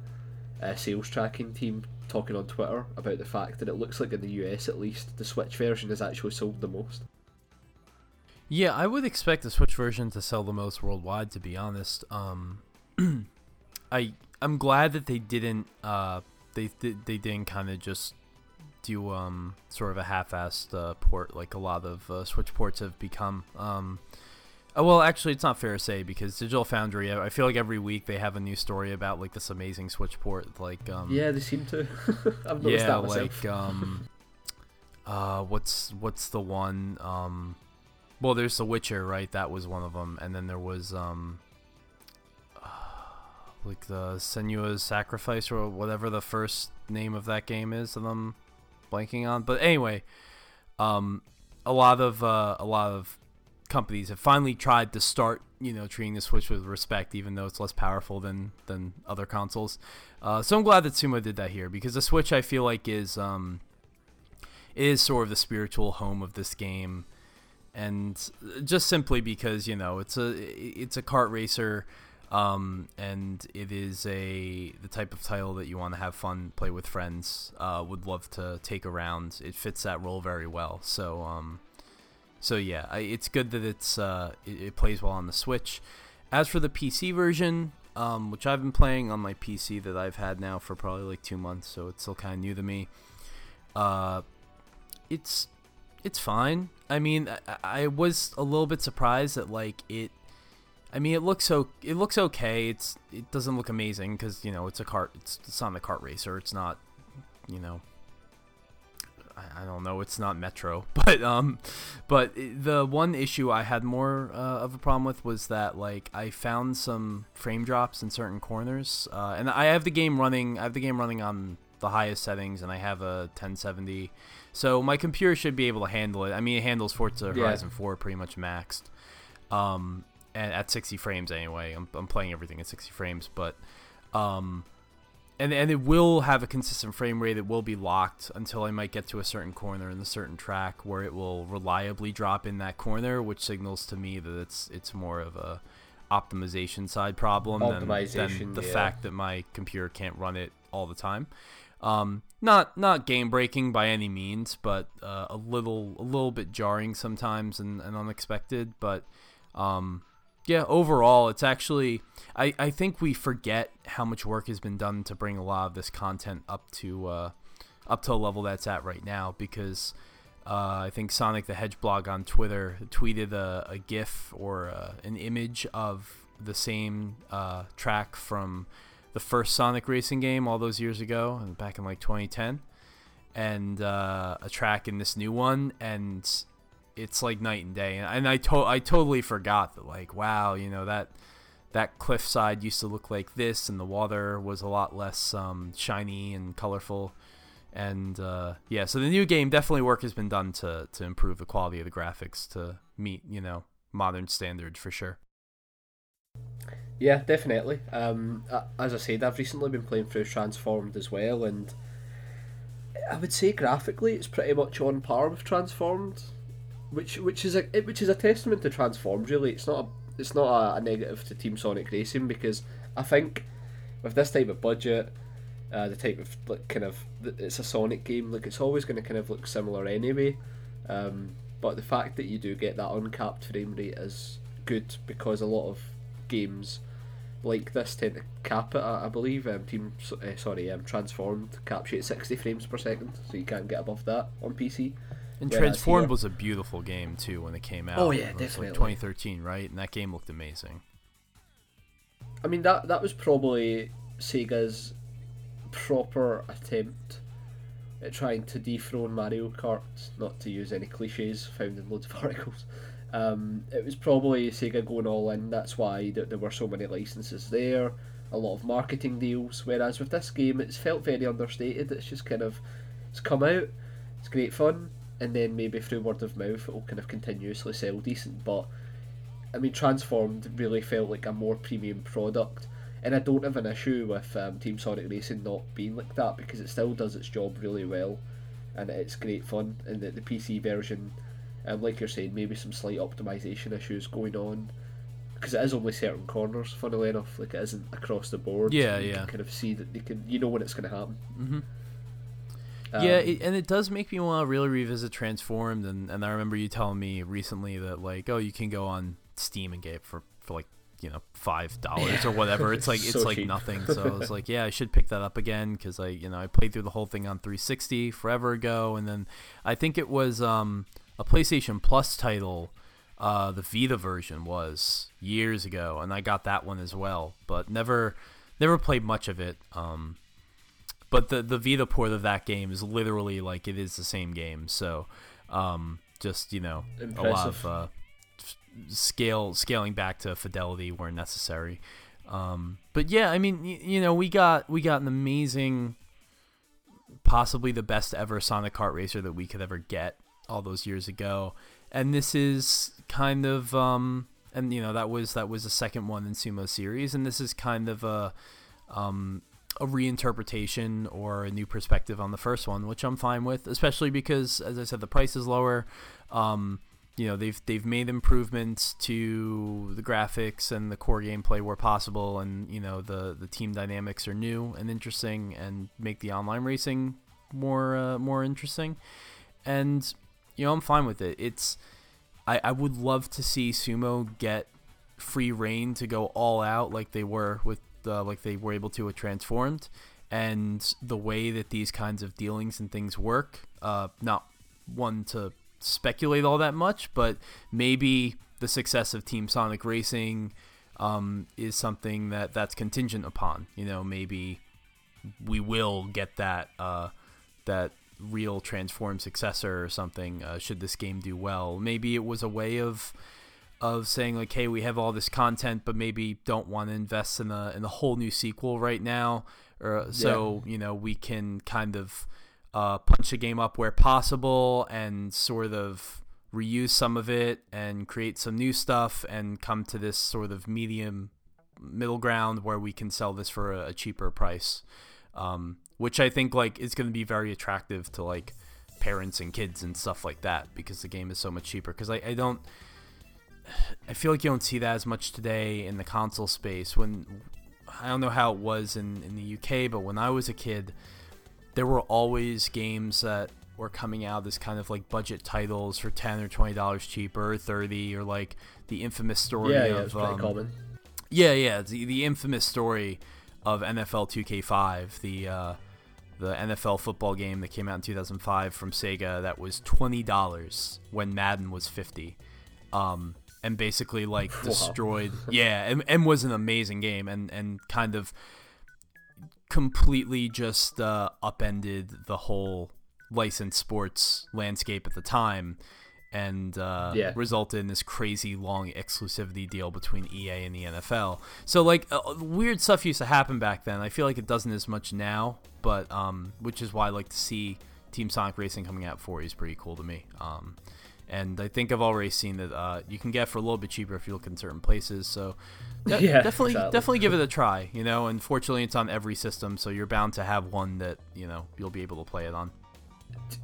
S2: uh, sales tracking team talking on Twitter about the fact that it looks like in the US at least the Switch version is actually sold the most.
S1: Yeah, I would expect the Switch version to sell the most worldwide. To be honest, um, I I'm glad that they didn't uh they they, didn't kind of just do um sort of a half-assed uh, port like a lot of uh, Switch ports have become. Um, uh, well, actually, it's not fair to say because Digital Foundry. I feel like every week they have a new story about like this amazing Switch port. Like um,
S2: Yeah, they seem to. I've noticed
S1: yeah,
S2: that myself.
S1: like um, uh, what's what's the one um, well, there's The Witcher, right? That was one of them, and then there was um, like the Senua's Sacrifice or whatever the first name of that game is that I'm blanking on. But anyway, um, a lot of uh, a lot of companies have finally tried to start, you know, treating the Switch with respect, even though it's less powerful than than other consoles. Uh, so I'm glad that Sumo did that here because the Switch I feel like is um, is sort of the spiritual home of this game, and just simply because you know it's a it's a kart racer. Um, and it is a the type of title that you want to have fun, play with friends. Uh, would love to take around. It fits that role very well. So, um, so yeah, I, it's good that it's uh, it, it plays well on the Switch. As for the PC version, um, which I've been playing on my PC that I've had now for probably like two months, so it's still kind of new to me. Uh, it's it's fine. I mean, I, I was a little bit surprised that like it. I mean, it looks so it looks okay. It's it doesn't look amazing because you know it's a cart. It's, it's not a cart racer. It's not, you know. I, I don't know. It's not Metro, but um, but the one issue I had more uh, of a problem with was that like I found some frame drops in certain corners, uh, and I have the game running. I have the game running on the highest settings, and I have a 1070, so my computer should be able to handle it. I mean, it handles Forza
S2: Yeah.
S1: Horizon 4 pretty much maxed, um, and at 60 frames anyway. I'm I'm playing everything at 60 frames, but um, and and it will have a consistent frame rate. It will be locked until I might get to a certain corner in a certain track where it will reliably drop in that corner, which signals to me that it's it's more of a optimization side problem than, than the
S2: yeah.
S1: fact that my computer can't run it all the time. Um, not not game breaking by any means, but uh, a little a little bit jarring sometimes and, and unexpected. But um, yeah, overall, it's actually I, I think we forget how much work has been done to bring a lot of this content up to uh, up to a level that's at right now because uh, I think Sonic the Hedgehog on Twitter tweeted a, a GIF or uh, an image of the same uh, track from the first Sonic racing game all those years ago, back in like 2010, and uh, a track in this new one, and it's like night and day. And, I to- I totally forgot that like wow, you know that that cliffside used to look like this, and the water was a lot less um, shiny and colorful And uh, yeah, so the new game definitely work has been done to to improve the quality of the graphics to meet you know modern standards for sure.
S2: Yeah, definitely. Um, as I said, I've recently been playing through Transformed as well, and I would say graphically it's pretty much on par with Transformed, which which is a which is a testament to Transformed. Really, it's not a it's not a, a negative to Team Sonic Racing because I think with this type of budget, uh, the type of like kind of it's a Sonic game, like it's always going to kind of look similar anyway. Um, but the fact that you do get that uncapped frame rate is good because a lot of games like this tend to cap it. I, believe um, Team uh, sorry um, Transformed caps you at sixty frames per second, so you can't get above that on PC.
S1: And Transformed was a beautiful game too when it came out.
S2: Oh yeah, definitely.
S1: Like 2013, right? And that game looked amazing.
S2: I mean that that was probably Sega's proper attempt at trying to dethrone Mario Kart. Not to use any cliches found in loads of articles. Um, it was probably Sega going all in. That's why there, there were so many licenses there, a lot of marketing deals. Whereas with this game, it's felt very understated. It's just kind of it's come out, it's great fun, and then maybe through word of mouth, it'll kind of continuously sell decent. But I mean, Transformed really felt like a more premium product. And I don't have an issue with um, Team Sonic Racing not being like that because it still does its job really well, and it's great fun. And the, the PC version and like you're saying, maybe some slight optimization issues going on because it is only certain corners. Funnily enough, like it isn't across the board.
S1: Yeah, you
S2: yeah. Can kind of see that they can, you know, when it's going to happen.
S1: Mm-hmm. Um, yeah, it, and it does make me want to really revisit Transformed. And, and I remember you telling me recently that like, oh, you can go on Steam and get it for for like you know five dollars or whatever. It's like so it's like cheap. nothing. So I was like, yeah, I should pick that up again because I you know I played through the whole thing on 360 forever ago, and then I think it was um a PlayStation Plus title. Uh, the Vita version was years ago, and I got that one as well, but never, never played much of it. Um, but the the Vita port of that game is literally like it is the same game. So, um, just you know,
S2: Impressive.
S1: a lot of uh, scale scaling back to fidelity where necessary. Um, but yeah, I mean, y- you know, we got we got an amazing, possibly the best ever Sonic Kart racer that we could ever get all those years ago, and this is kind of um, and you know that was that was the second one in Sumo series, and this is kind of a um, a reinterpretation or a new perspective on the first one, which I'm fine with, especially because, as I said, the price is lower. Um, you know, they've they've made improvements to the graphics and the core gameplay where possible, and you know the the team dynamics are new and interesting, and make the online racing more uh, more interesting. And you know, I'm fine with it. It's I, I would love to see Sumo get free rein to go all out like they were with uh, like they were able to with Transformed, and the way that these kinds of dealings and things work. Uh, not one to speculate all that much, but maybe the success of Team Sonic Racing um, is something that that's contingent upon. You know, maybe we will get that uh, that real transform successor or something uh, should this game do well maybe it was a way of of saying like hey we have all this content but maybe don't want to invest in a in a whole new sequel right now. Or so you know we can kind of uh, punch the game up where possible and sort of reuse some of it and create some new stuff and come to this sort of medium middle ground where we can sell this for a, a cheaper price. Um, which I think like is going to be very attractive to like parents and kids and stuff like that because the game is so much cheaper. Because I, I don't, I feel like you don't see that as much today in the console space. When I don't know how it was in in the UK, but when I was a kid, there were always games that were coming out as kind of like budget titles for ten or twenty dollars cheaper, or thirty, or like the infamous story
S2: yeah,
S1: of
S2: yeah, um,
S1: yeah, yeah, the the infamous story of NFL 2K5, the uh, the NFL football game that came out in 2005 from Sega that was twenty dollars when Madden was fifty, um, and basically like destroyed. yeah, and, and was an amazing game and and kind of completely just uh, upended the whole licensed sports landscape at the time. and uh,
S2: Yeah.
S1: resulted in this crazy long exclusivity deal between EA and the NFL. So like uh, weird stuff used to happen back then. I feel like it doesn't as much now, but um, which is why I like to see Team Sonic Racing coming out for is pretty cool to me. Um, and I think I've already seen that uh, you can get for a little bit cheaper if you look in certain places. So de-
S2: Yeah,
S1: definitely,
S2: exactly.
S1: definitely give it a try. You know, unfortunately, it's on every system, so you're bound to have one that you know you'll be able to play it on.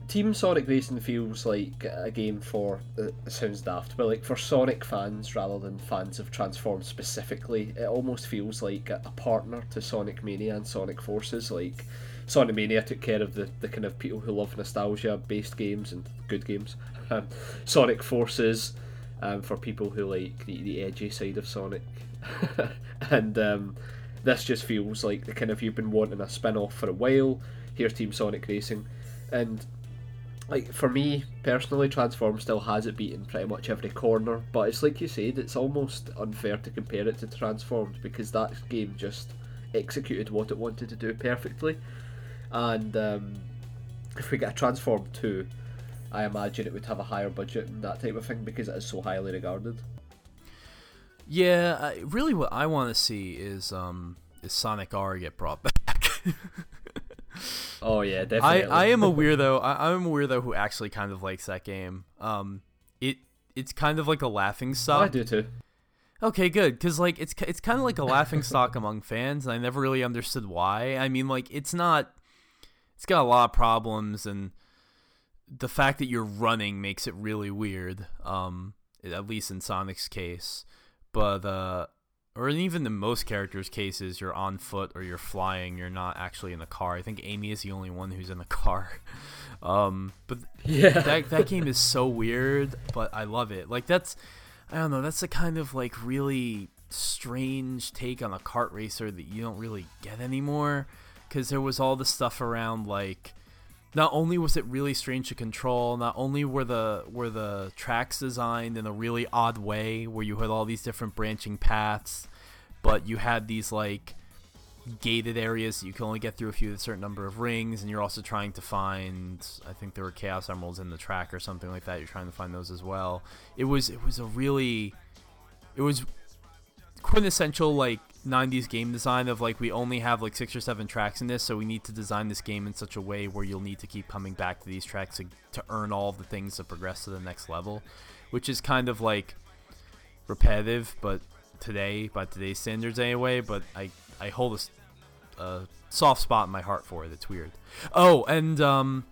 S2: Team Sonic Racing feels like a game for it sounds daft, but like for Sonic fans rather than fans of Transform specifically, it almost feels like a, a partner to Sonic Mania and Sonic Forces. Like Sonic Mania took care of the, the kind of people who love nostalgia based games and good games. Um, Sonic Forces um, for people who like the, the edgy side of Sonic, and um, this just feels like the kind of you've been wanting a spin off for a while. Here's Team Sonic Racing, and like for me personally, Transform still has it beaten pretty much every corner. But it's like you said, it's almost unfair to compare it to Transformed because that game just executed what it wanted to do perfectly. And um, if we get a Transform two, I imagine it would have a higher budget and that type of thing because it is so highly regarded.
S1: Yeah, I, really, what I want to see is um is Sonic R get brought back.
S2: Oh yeah, definitely.
S1: I I am a weirdo. I, I'm a weirdo who actually kind of likes that game. Um, it it's kind of like a laughing stock.
S2: I do too.
S1: Okay, good, because like it's it's kind of like a laughing stock among fans, and I never really understood why. I mean, like it's not. It's got a lot of problems, and the fact that you're running makes it really weird. Um, at least in Sonic's case, but uh, or even in most characters' cases, you're on foot or you're flying. You're not actually in the car. I think Amy is the only one who's in the car. Um, but
S2: Yeah.
S1: that that game is so weird, but I love it. Like that's I don't know, that's a kind of like really strange take on a kart racer that you don't really get anymore cuz there was all the stuff around like not only was it really strange to control, not only were the were the tracks designed in a really odd way where you had all these different branching paths, but you had these like gated areas you can only get through a few a certain number of rings, and you're also trying to find. I think there were chaos emeralds in the track or something like that. You're trying to find those as well. It was it was a really, it was quintessential like 90s game design of like we only have like six or seven tracks in this so we need to design this game in such a way where you'll need to keep coming back to these tracks to, to earn all of the things to progress to the next level which is kind of like repetitive but today by today's standards anyway but i i hold a soft spot in my heart for it it's weird oh and um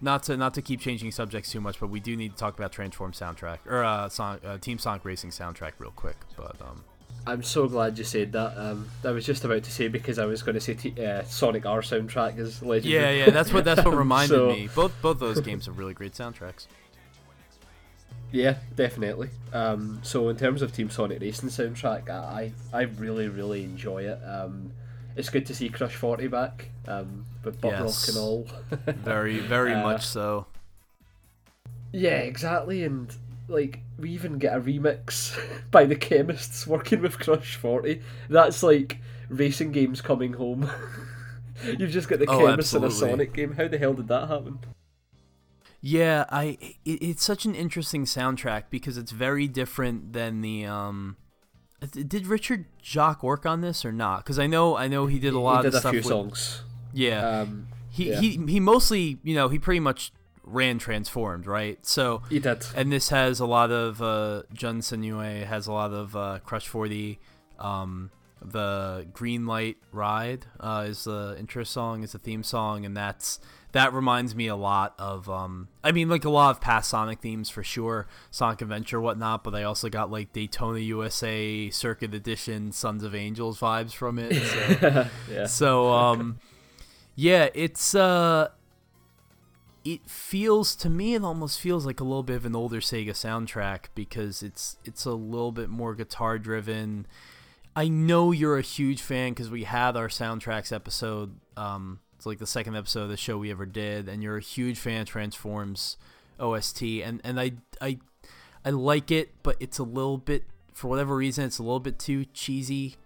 S1: not to not to keep changing subjects too much, but we do need to talk about Transform soundtrack or uh, uh Team Sonic Racing soundtrack real quick. But um,
S2: I'm so glad you said that. Um, I was just about to say because I was going to say t- uh, Sonic R soundtrack is legendary.
S1: yeah, yeah, that's what that's what reminded
S2: so-
S1: me. Both both those games have really great soundtracks.
S2: Yeah, definitely. Um, so in terms of Team Sonic Racing soundtrack, I I really really enjoy it. Um, it's good to see Crush Forty back um, with butt
S1: Yes.
S2: rock and all.
S1: Very very
S2: Uh,
S1: much so.
S2: yeah, exactly. And like we even get a remix by the chemists working with Crush Forty. That's like racing games coming home. You've just got the
S1: Oh,
S2: chemists in a. Sonic game. How the hell did that happen?
S1: Yeah, I it, it's such an interesting soundtrack because it's very different than the um. Did Richard Jacques work on this or not? Because I know I know he did a lot
S2: he
S1: of
S2: did a
S1: stuff
S2: few
S1: with,
S2: songs.
S1: Yeah,
S2: Um,
S1: he,
S2: yeah.
S1: he he mostly you know he pretty much ran transformed right. So
S2: he did.
S1: and this has a lot of uh, Jun Senoue has a lot of uh, Crush Forty. Um, the Green Light Ride uh, is the intro song, is the theme song, and that's that reminds me a lot of. Um, I mean, like a lot of past Sonic themes for sure, Sonic Adventure, whatnot. But I also got like Daytona USA Circuit Edition, Sons of Angels vibes from it. So
S2: yeah.
S1: so um yeah it's uh it feels to me it almost feels like a little bit of an older sega soundtrack because it's it's a little bit more guitar driven i know you're a huge fan because we had our soundtracks episode um it's like the second episode of the show we ever did and you're a huge fan of transforms ost and and i i i like it but it's a little bit for whatever reason it's a little bit too cheesy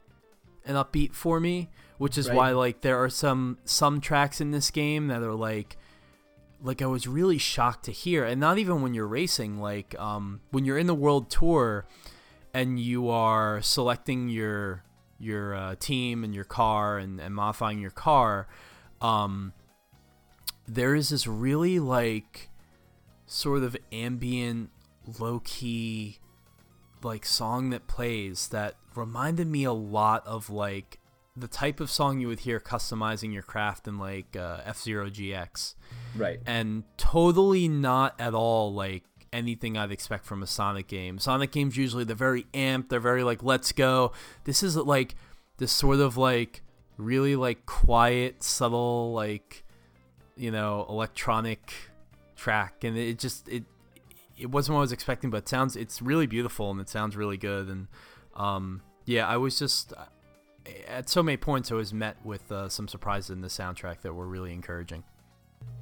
S1: and upbeat for me, which is
S2: Right.
S1: why like there are some some tracks in this game that are like like I was really shocked to hear, and not even when you're racing, like um, when you're in the world tour and you are selecting your your uh, team and your car and, and modifying your car, um, there is this really like sort of ambient, low key, like song that plays that reminded me a lot of like the type of song you would hear customizing your craft in like uh, F Zero GX.
S2: Right.
S1: And totally not at all like anything I'd expect from a Sonic game. Sonic games usually they're very amped, they're very like let's go. This is like this sort of like really like quiet, subtle like you know, electronic track and it just it it wasn't what I was expecting, but it sounds it's really beautiful and it sounds really good and um yeah, I was just at so many points I was met with uh, some surprises in the soundtrack that were really encouraging.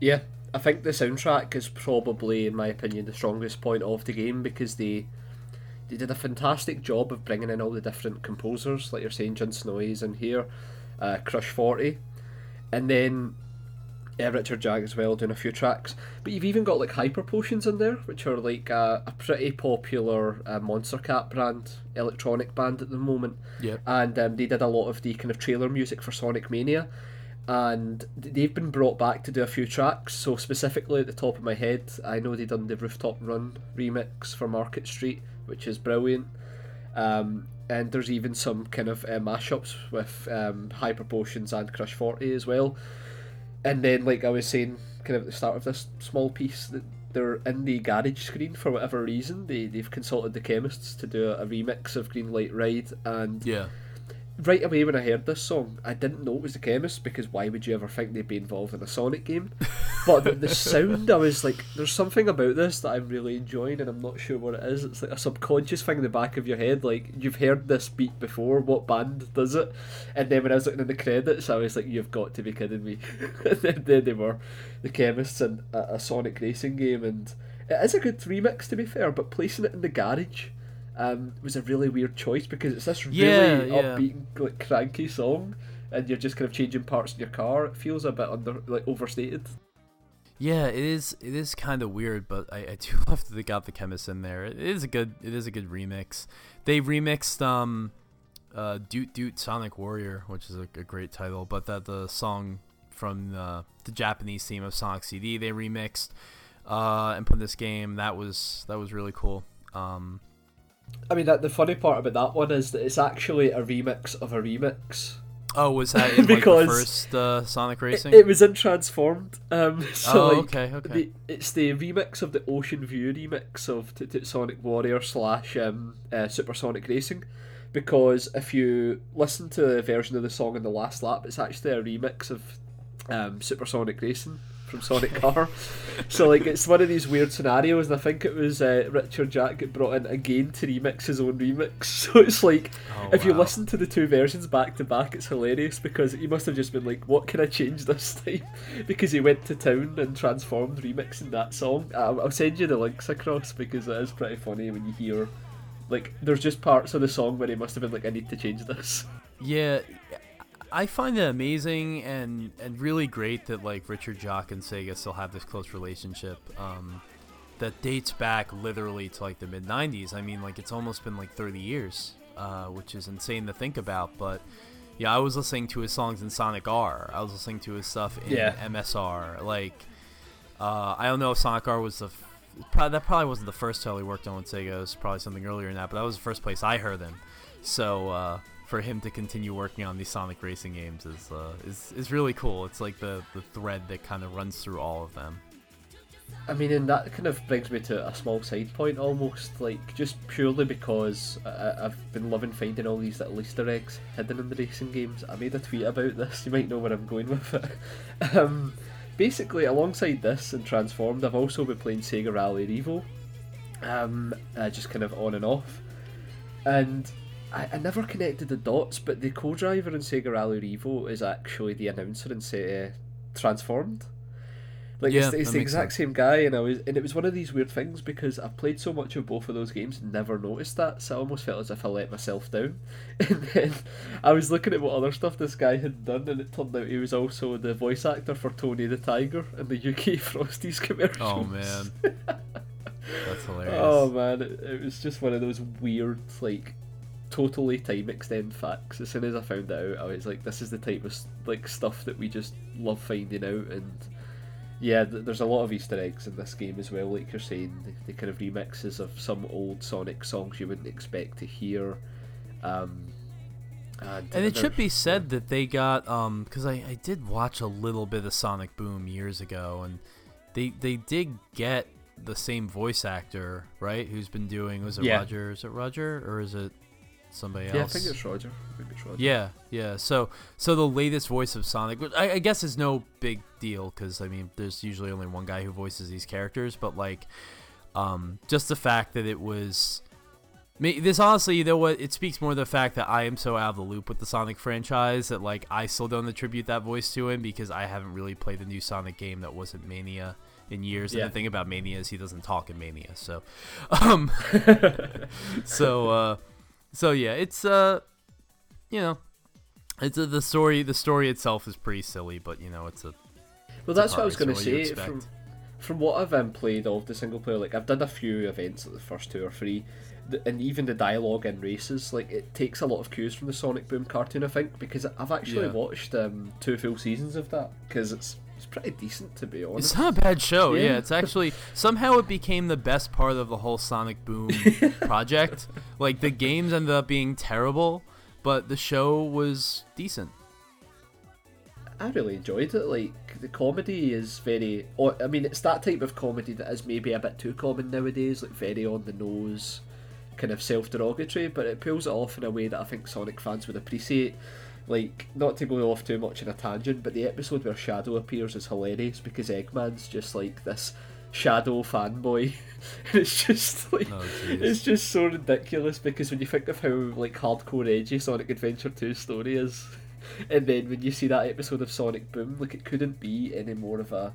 S2: Yeah, I think the soundtrack is probably, in my opinion, the strongest point of the game because they they did a fantastic job of bringing in all the different composers, like you're saying, Jun Senoue in here, uh, Crush Forty, and then uh, Richard Jacques as well doing a few tracks. But you've even got like Hyper Potions in there, which are like a, a pretty popular uh, Monstercat brand electronic band at the moment.
S1: Yeah.
S2: And um, they did a lot of the kind of trailer music for Sonic Mania. And they've been brought back to do a few tracks. So specifically at the top of my head, I know they've done the Rooftop Run remix for Market Street, which is brilliant. Um, and there's even some kind of uh, mashups with um, Hyper Potions and Crush Forty as well and then like I was saying, kind of at the start of this small piece, that they're in the garage screen for whatever reason. They they've consulted the chemists to do a, remix of Green Light Ride, and
S1: yeah,
S2: right away when I heard this song, I didn't know it was the chemist because why would you ever think they'd be involved in a Sonic game? but the, the sound, I was like, there's something about this that I'm really enjoying, and I'm not sure what it is. It's like a subconscious thing in the back of your head, like you've heard this beat before. What band does it? And then when I was looking in the credits, I was like, you've got to be kidding me. and then, they were the chemists in a, a Sonic racing game, and it is a good remix to be fair, but placing it in the garage um, was a really weird choice because it's this really
S1: yeah, yeah.
S2: upbeat, like cranky song, and you're just kind of changing parts in your car. It feels a bit under like overstated.
S1: Yeah, it is. It is kind of weird, but I, I do love that they got the chemist in there. It is a good. It is a good remix. They remixed um, uh, Toot Toot Sonic Warrior, which is a, a great title, but that the song from the, the Japanese theme of Sonic CD they remixed uh, and put in this game. That was that was really cool. Um,
S2: I mean, that the funny part about that one is that it's actually a remix of a remix.
S1: Oh, was that in like, the first uh, Sonic Racing?
S2: It, it, was in Transformed. Um, so
S1: oh, okay, okay.
S2: The, it's the remix of the Ocean View remix of T- T- Sonic Warrior slash um, uh, Super Sonic Racing. Because if you listen to the version of the song in the last lap, it's actually a remix of um, Super Sonic Racing from Sonic R. so like it's one of these weird scenarios, and I think it was uh, Richard Jacques get brought in again to remix his own remix. So it's like
S1: oh,
S2: if
S1: wow.
S2: you listen to the two versions back to back, it's hilarious because he must have just been like, "What can I change this time?" because he went to town and transformed remixing that song. I'll, I'll send you the links across because it is pretty funny when you hear. Like, there's just parts of the song where he must have been like, "I need to change this."
S1: Yeah, I find it amazing and and really great that like Richard Jacques and Sega still have this close relationship um, that dates back literally to like the mid '90s. I mean, like it's almost been like 30 years, uh, which is insane to think about. But yeah, I was listening to his songs in Sonic R. I was listening to his stuff in
S2: Yeah.
S1: MSR. Like, uh, I don't know if Sonic R was the f- probably, that probably wasn't the first title he worked on with Sega. It was probably something earlier than that, but that was the first place I heard him. So uh, for him to continue working on these Sonic racing games is uh, is is really cool. It's like the the thread that kind of runs through all of them.
S2: I mean, and that kind of brings me to a small side point almost, like just purely because I, I've been loving finding all these little Easter eggs hidden in the racing games. I made a tweet about this, you might know where I'm going with it. um, basically, alongside this and Transformed, I've also been playing Sega Rally Revo, um, uh, just kind of on and off. And I, I never connected the dots, but the co driver in Sega Rally Revo is actually the announcer in uh, Transformed. Like
S1: Yeah,
S2: it's, it's the exact
S1: sense.
S2: same guy, and I was, and it was one of these weird things because I played so much of both of those games, and never noticed that. So I almost felt as if I let myself down. And then I was looking at what other stuff this guy had done, and it turned out he was also the voice actor for Tony the Tiger in the UK Frosties commercials.
S1: Oh man, that's hilarious.
S2: Oh man, it, it was just one of those weird, like, totally time extend facts. As soon as I found it out, I was like, "This is the type of like stuff that we just love finding out." And yeah, th- there's a lot of Easter eggs in this game as well. Like you're saying, the, the kind of remixes of some old Sonic songs you wouldn't expect to hear. Um, and
S1: And it should be said that they got um because I, I did watch a little bit of Sonic Boom years ago and they they did get the same voice actor right who's been doing was it
S2: Yeah.
S1: Roger is it Roger or is it somebody
S2: Yeah, I
S1: else
S2: think it's Roger. I think Roger.
S1: yeah yeah so so the latest voice of Sonic which I, I guess is no big deal because I mean there's usually only one guy who voices these characters but like um just the fact that it was this honestly, you know what? It speaks more to the fact that I am so out of the loop with the Sonic franchise that like I still don't attribute that voice to him because I haven't really played the new Sonic game that wasn't Mania in years.
S2: Yeah.
S1: And the thing about Mania is he doesn't talk in Mania, so, um, so, uh, so yeah, it's uh, you know, it's uh the story. The story itself is pretty silly, but you know, it's a
S2: Well, that's what I was going to
S1: what do you
S2: say. From from what I've um, played of the single player, like I've done a few events, like the first two or three, and even the dialogue in races, like it takes a lot of cues from the Sonic Boom cartoon. I think because I've actually
S1: Yeah.
S2: watched um, two full seasons of that because it's it's pretty decent to be honest.
S1: It's not a bad show. Yeah.
S2: Yeah.
S1: it's actually somehow it became the best part of the whole Sonic Boom project. Like the games ended up being terrible, but the show was decent.
S2: I really enjoyed it. Like the comedy is very. Or, I mean, it's that type of comedy that is maybe a bit too common nowadays, like very on the nose, kind of self derogatory. But it pulls it off in a way that I think Sonic fans would appreciate. Like, not to go off too much in a tangent, but the episode where Shadow appears is hilarious because Eggman's just like this Shadow fanboy, it's just like
S1: Oh,
S2: it's just so ridiculous because when you think of how like hardcore edgy Sonic Adventure 2 story is, and then when you see that episode of Sonic Boom, like it couldn't be any more of a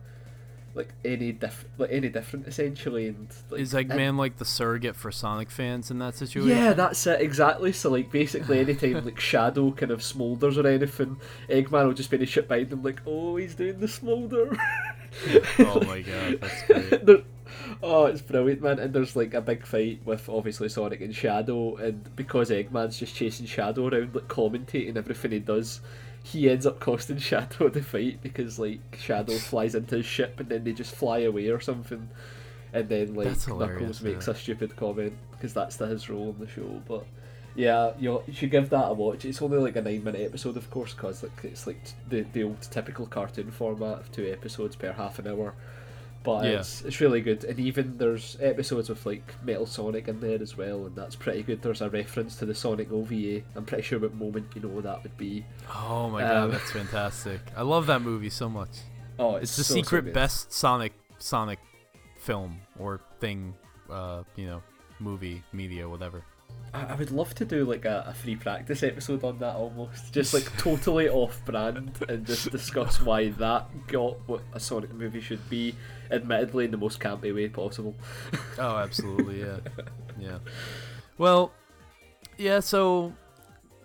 S2: like any diff like any different essentially and like
S1: Is Eggman like the surrogate for Sonic fans in that situation?
S2: yeah, that's it exactly. So like basically anytime like Shadow kind of smoulders or anything, Eggman will just be in a shit behind them like, oh he's doing the smolder.
S1: Oh my god, that's great.
S2: There- oh, it's brilliant, man! And there's like a big fight with obviously Sonic and Shadow, and because Eggman's just chasing Shadow around, like commentating everything he does, he ends up costing Shadow the fight because like Shadow flies into his ship and then they just fly away or something, and then like Knuckles makes a stupid comment because that's the, his role in the show, but. Yeah, you should give that a watch. It's only like a nine minute episode, of course, because like it's like t- the the old typical cartoon format of two episodes per half an hour. But
S1: Yeah.
S2: it's it's really good, and even there's episodes with like Metal Sonic in there as well, and that's pretty good. There's a reference to the Sonic OVA. I'm pretty sure what moment you know that would be.
S1: Oh my god,
S2: Um,
S1: that's fantastic. I love that movie so much.
S2: Oh,
S1: It's the
S2: so, so
S1: secret
S2: good.
S1: best Sonic Sonic film or thing, uh, you know, movie, media, whatever.
S2: I, I would love to do like a, a free practice episode on that almost, just like totally off brand, and just discuss why that got what a Sonic movie should be, admittedly in the most campy way possible.
S1: Oh, absolutely, yeah, yeah. Well, yeah. So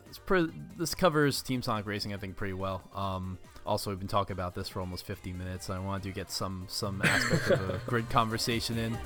S1: it's pre- this covers Team Sonic Racing, I think, pretty well. Um, also, we've been talking about this for almost 50 minutes. I wanted to get some some aspect of a grid conversation in.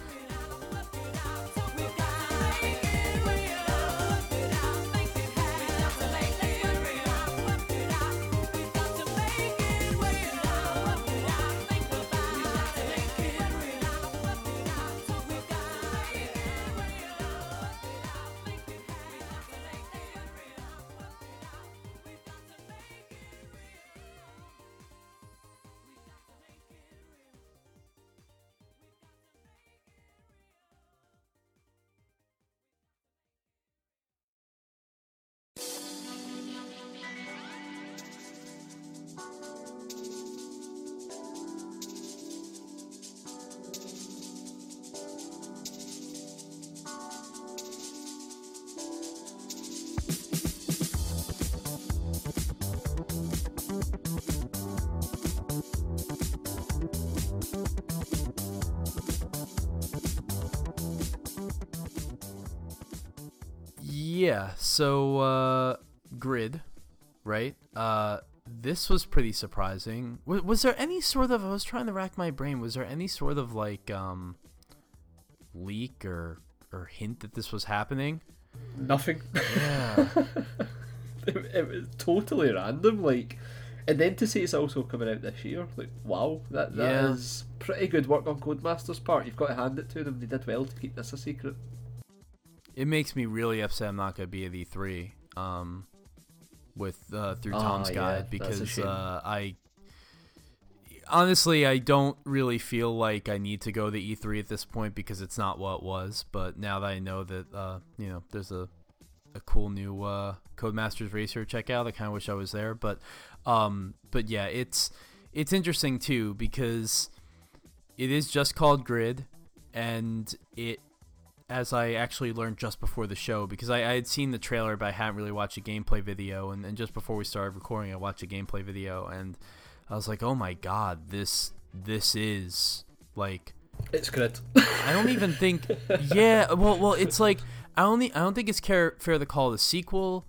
S1: This was pretty surprising. Was, was there any sort of? I was trying to rack my brain. Was there any sort of like um, leak or or hint that this was happening?
S2: Nothing.
S1: Yeah.
S2: it, it was totally random. Like, and then to say it's also coming out this year, like, wow, that that
S1: Yeah.
S2: is pretty good work on Codemasters' part. You've got to hand it to them. They did well to keep this a secret.
S1: it makes me really upset. I'm not gonna be at E3. Um, with uh, through
S2: Ah,
S1: Tom's
S2: yeah,
S1: guide
S2: a
S1: because uh, I honestly I don't really feel like I need to go to E3 at this point because it's not what it was. But now that I know that uh, you know there's a a cool new uh, Codemasters Racer to check out, I kind of wish I was there. But um, but yeah, it's it's interesting too because it is just called Grid, and it as I actually learned just before the show because I, I had seen the trailer but I hadn't really watched a gameplay video and, and just before we started recording I watched a gameplay video and I was like oh my god this this is like
S2: It's good.
S1: I don't even think yeah well well it's like I only I don't think it's care, fair to call it a sequel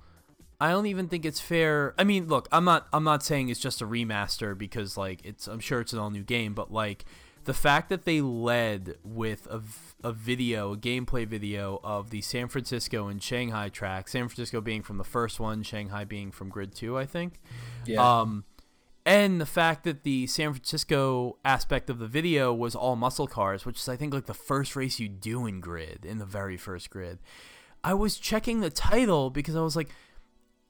S1: I don't even think it's fair I mean look I'm not I'm not saying it's just a remaster because like it's I'm sure it's an all new game but like the fact that they led with a, a video, a gameplay video of the San Francisco and Shanghai track, San Francisco being from the first one, Shanghai being from Grid 2, I think.
S2: Yeah.
S1: Um, and the fact that the San Francisco aspect of the video was all muscle cars, which is, I think, like the first race you do in Grid, in the very first Grid. I was checking the title because I was like,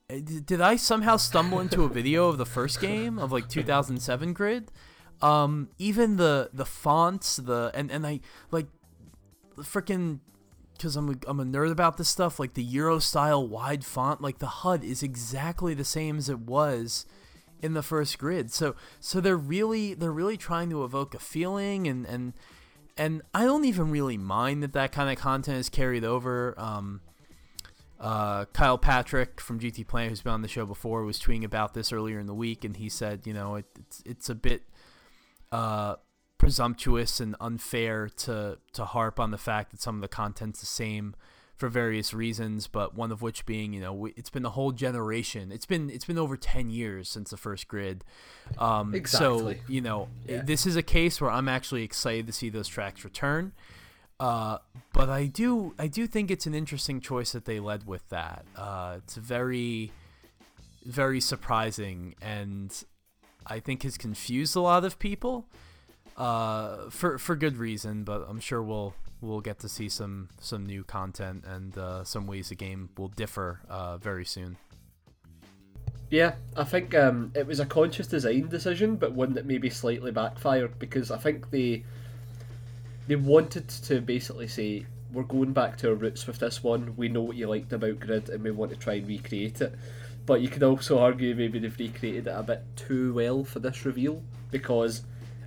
S1: eh, did I somehow stumble into a video of the first game of like 2007 Grid? Um, even the the fonts, the and and I like freaking because I'm a, I'm a nerd about this stuff. Like the Euro style wide font, like the HUD is exactly the same as it was in the first grid. So so they're really they're really trying to evoke a feeling and and and I don't even really mind that that kind of content is carried over. Um, uh, Kyle Patrick from GT Planet, who's been on the show before, was tweeting about this earlier in the week, and he said, you know, it, it's it's a bit uh, presumptuous and unfair to to harp on the fact that some of the content's the same for various reasons, but one of which being, you know, it's been a whole generation. It's been it's been over ten years since the first grid. Um,
S2: Exactly.
S1: So you know,
S2: Yeah.
S1: this is a case where I'm actually excited to see those tracks return. Uh, but I do I do think it's an interesting choice that they led with that. Uh, it's very very surprising and I think has confused a lot of people uh, for for good reason. But I'm sure we'll we'll get to see some some new content and uh, some ways the game will differ uh, very soon.
S2: Yeah, I think um, it was a conscious design decision, but one that maybe slightly backfired because I think they they wanted to basically say we're going back to our roots with this one. We know what you liked about Grid, and we want to try and recreate it. But you could also argue maybe they've recreated it a bit too well for this reveal because,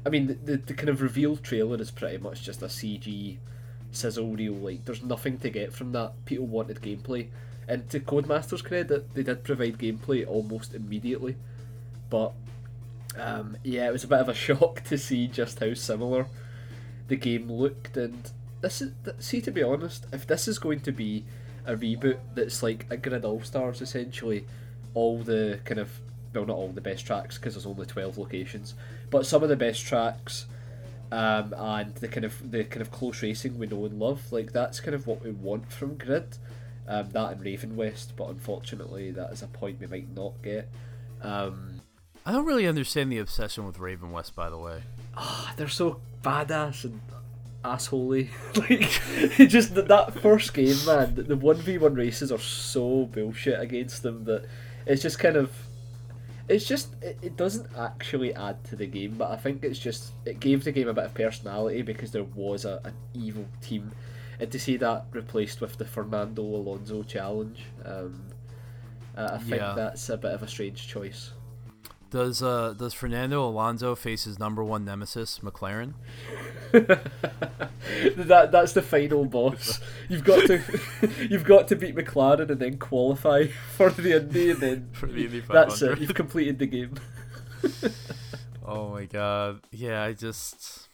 S2: I mean, the, the, the kind of reveal trailer is pretty much just a CG sizzle reel. Like, there's nothing to get from that. People wanted gameplay. And to Codemasters' credit, they did provide gameplay almost immediately. But um, yeah, it was a bit of a shock to see just how similar the game looked. And this is see, to be honest, if this is going to be a reboot that's like a Grid All Stars, essentially, all the kind of well, not all the best tracks because there's only twelve locations, but some of the best tracks. Um, and the kind of the kind of close racing we know and love, like that's kind of what we want from Grid. Um, that and Raven West, but unfortunately, that is a point we might not get. Um,
S1: I don't really understand the obsession with Raven West, by the way.
S2: ah, they're so badass and assholey. like, just that, that first game, man, the- the one v one races are so bullshit against them that it's just kind of. It's just it, it doesn't actually add to the game, but I think it's just it gave the game a bit of personality because there was a, an evil team, and to see that replaced with the Fernando Alonso challenge, um, I think
S1: Yeah.
S2: that's a bit of a strange choice.
S1: Does uh does Fernando Alonso face his number one nemesis, McLaren?
S2: that that's the final boss. You've got to you've got to beat McLaren and then qualify for the Indy and then
S1: For the Indy
S2: that's it. You've completed the game.
S1: Oh my god. Yeah, I just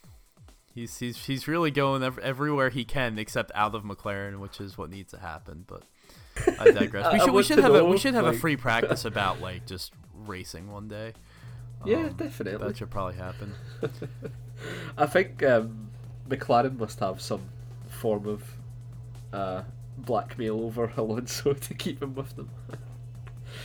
S1: he's he's he's really going ev- everywhere he can except out of McLaren, which is what needs to happen. But I digress. We
S2: I
S1: should we should have a we should have a free practice about like just racing one day.
S2: Yeah,
S1: Um,
S2: definitely.
S1: That should probably happen.
S2: I think um, McLaren must have some form of uh, blackmail over Alonso to keep him with them.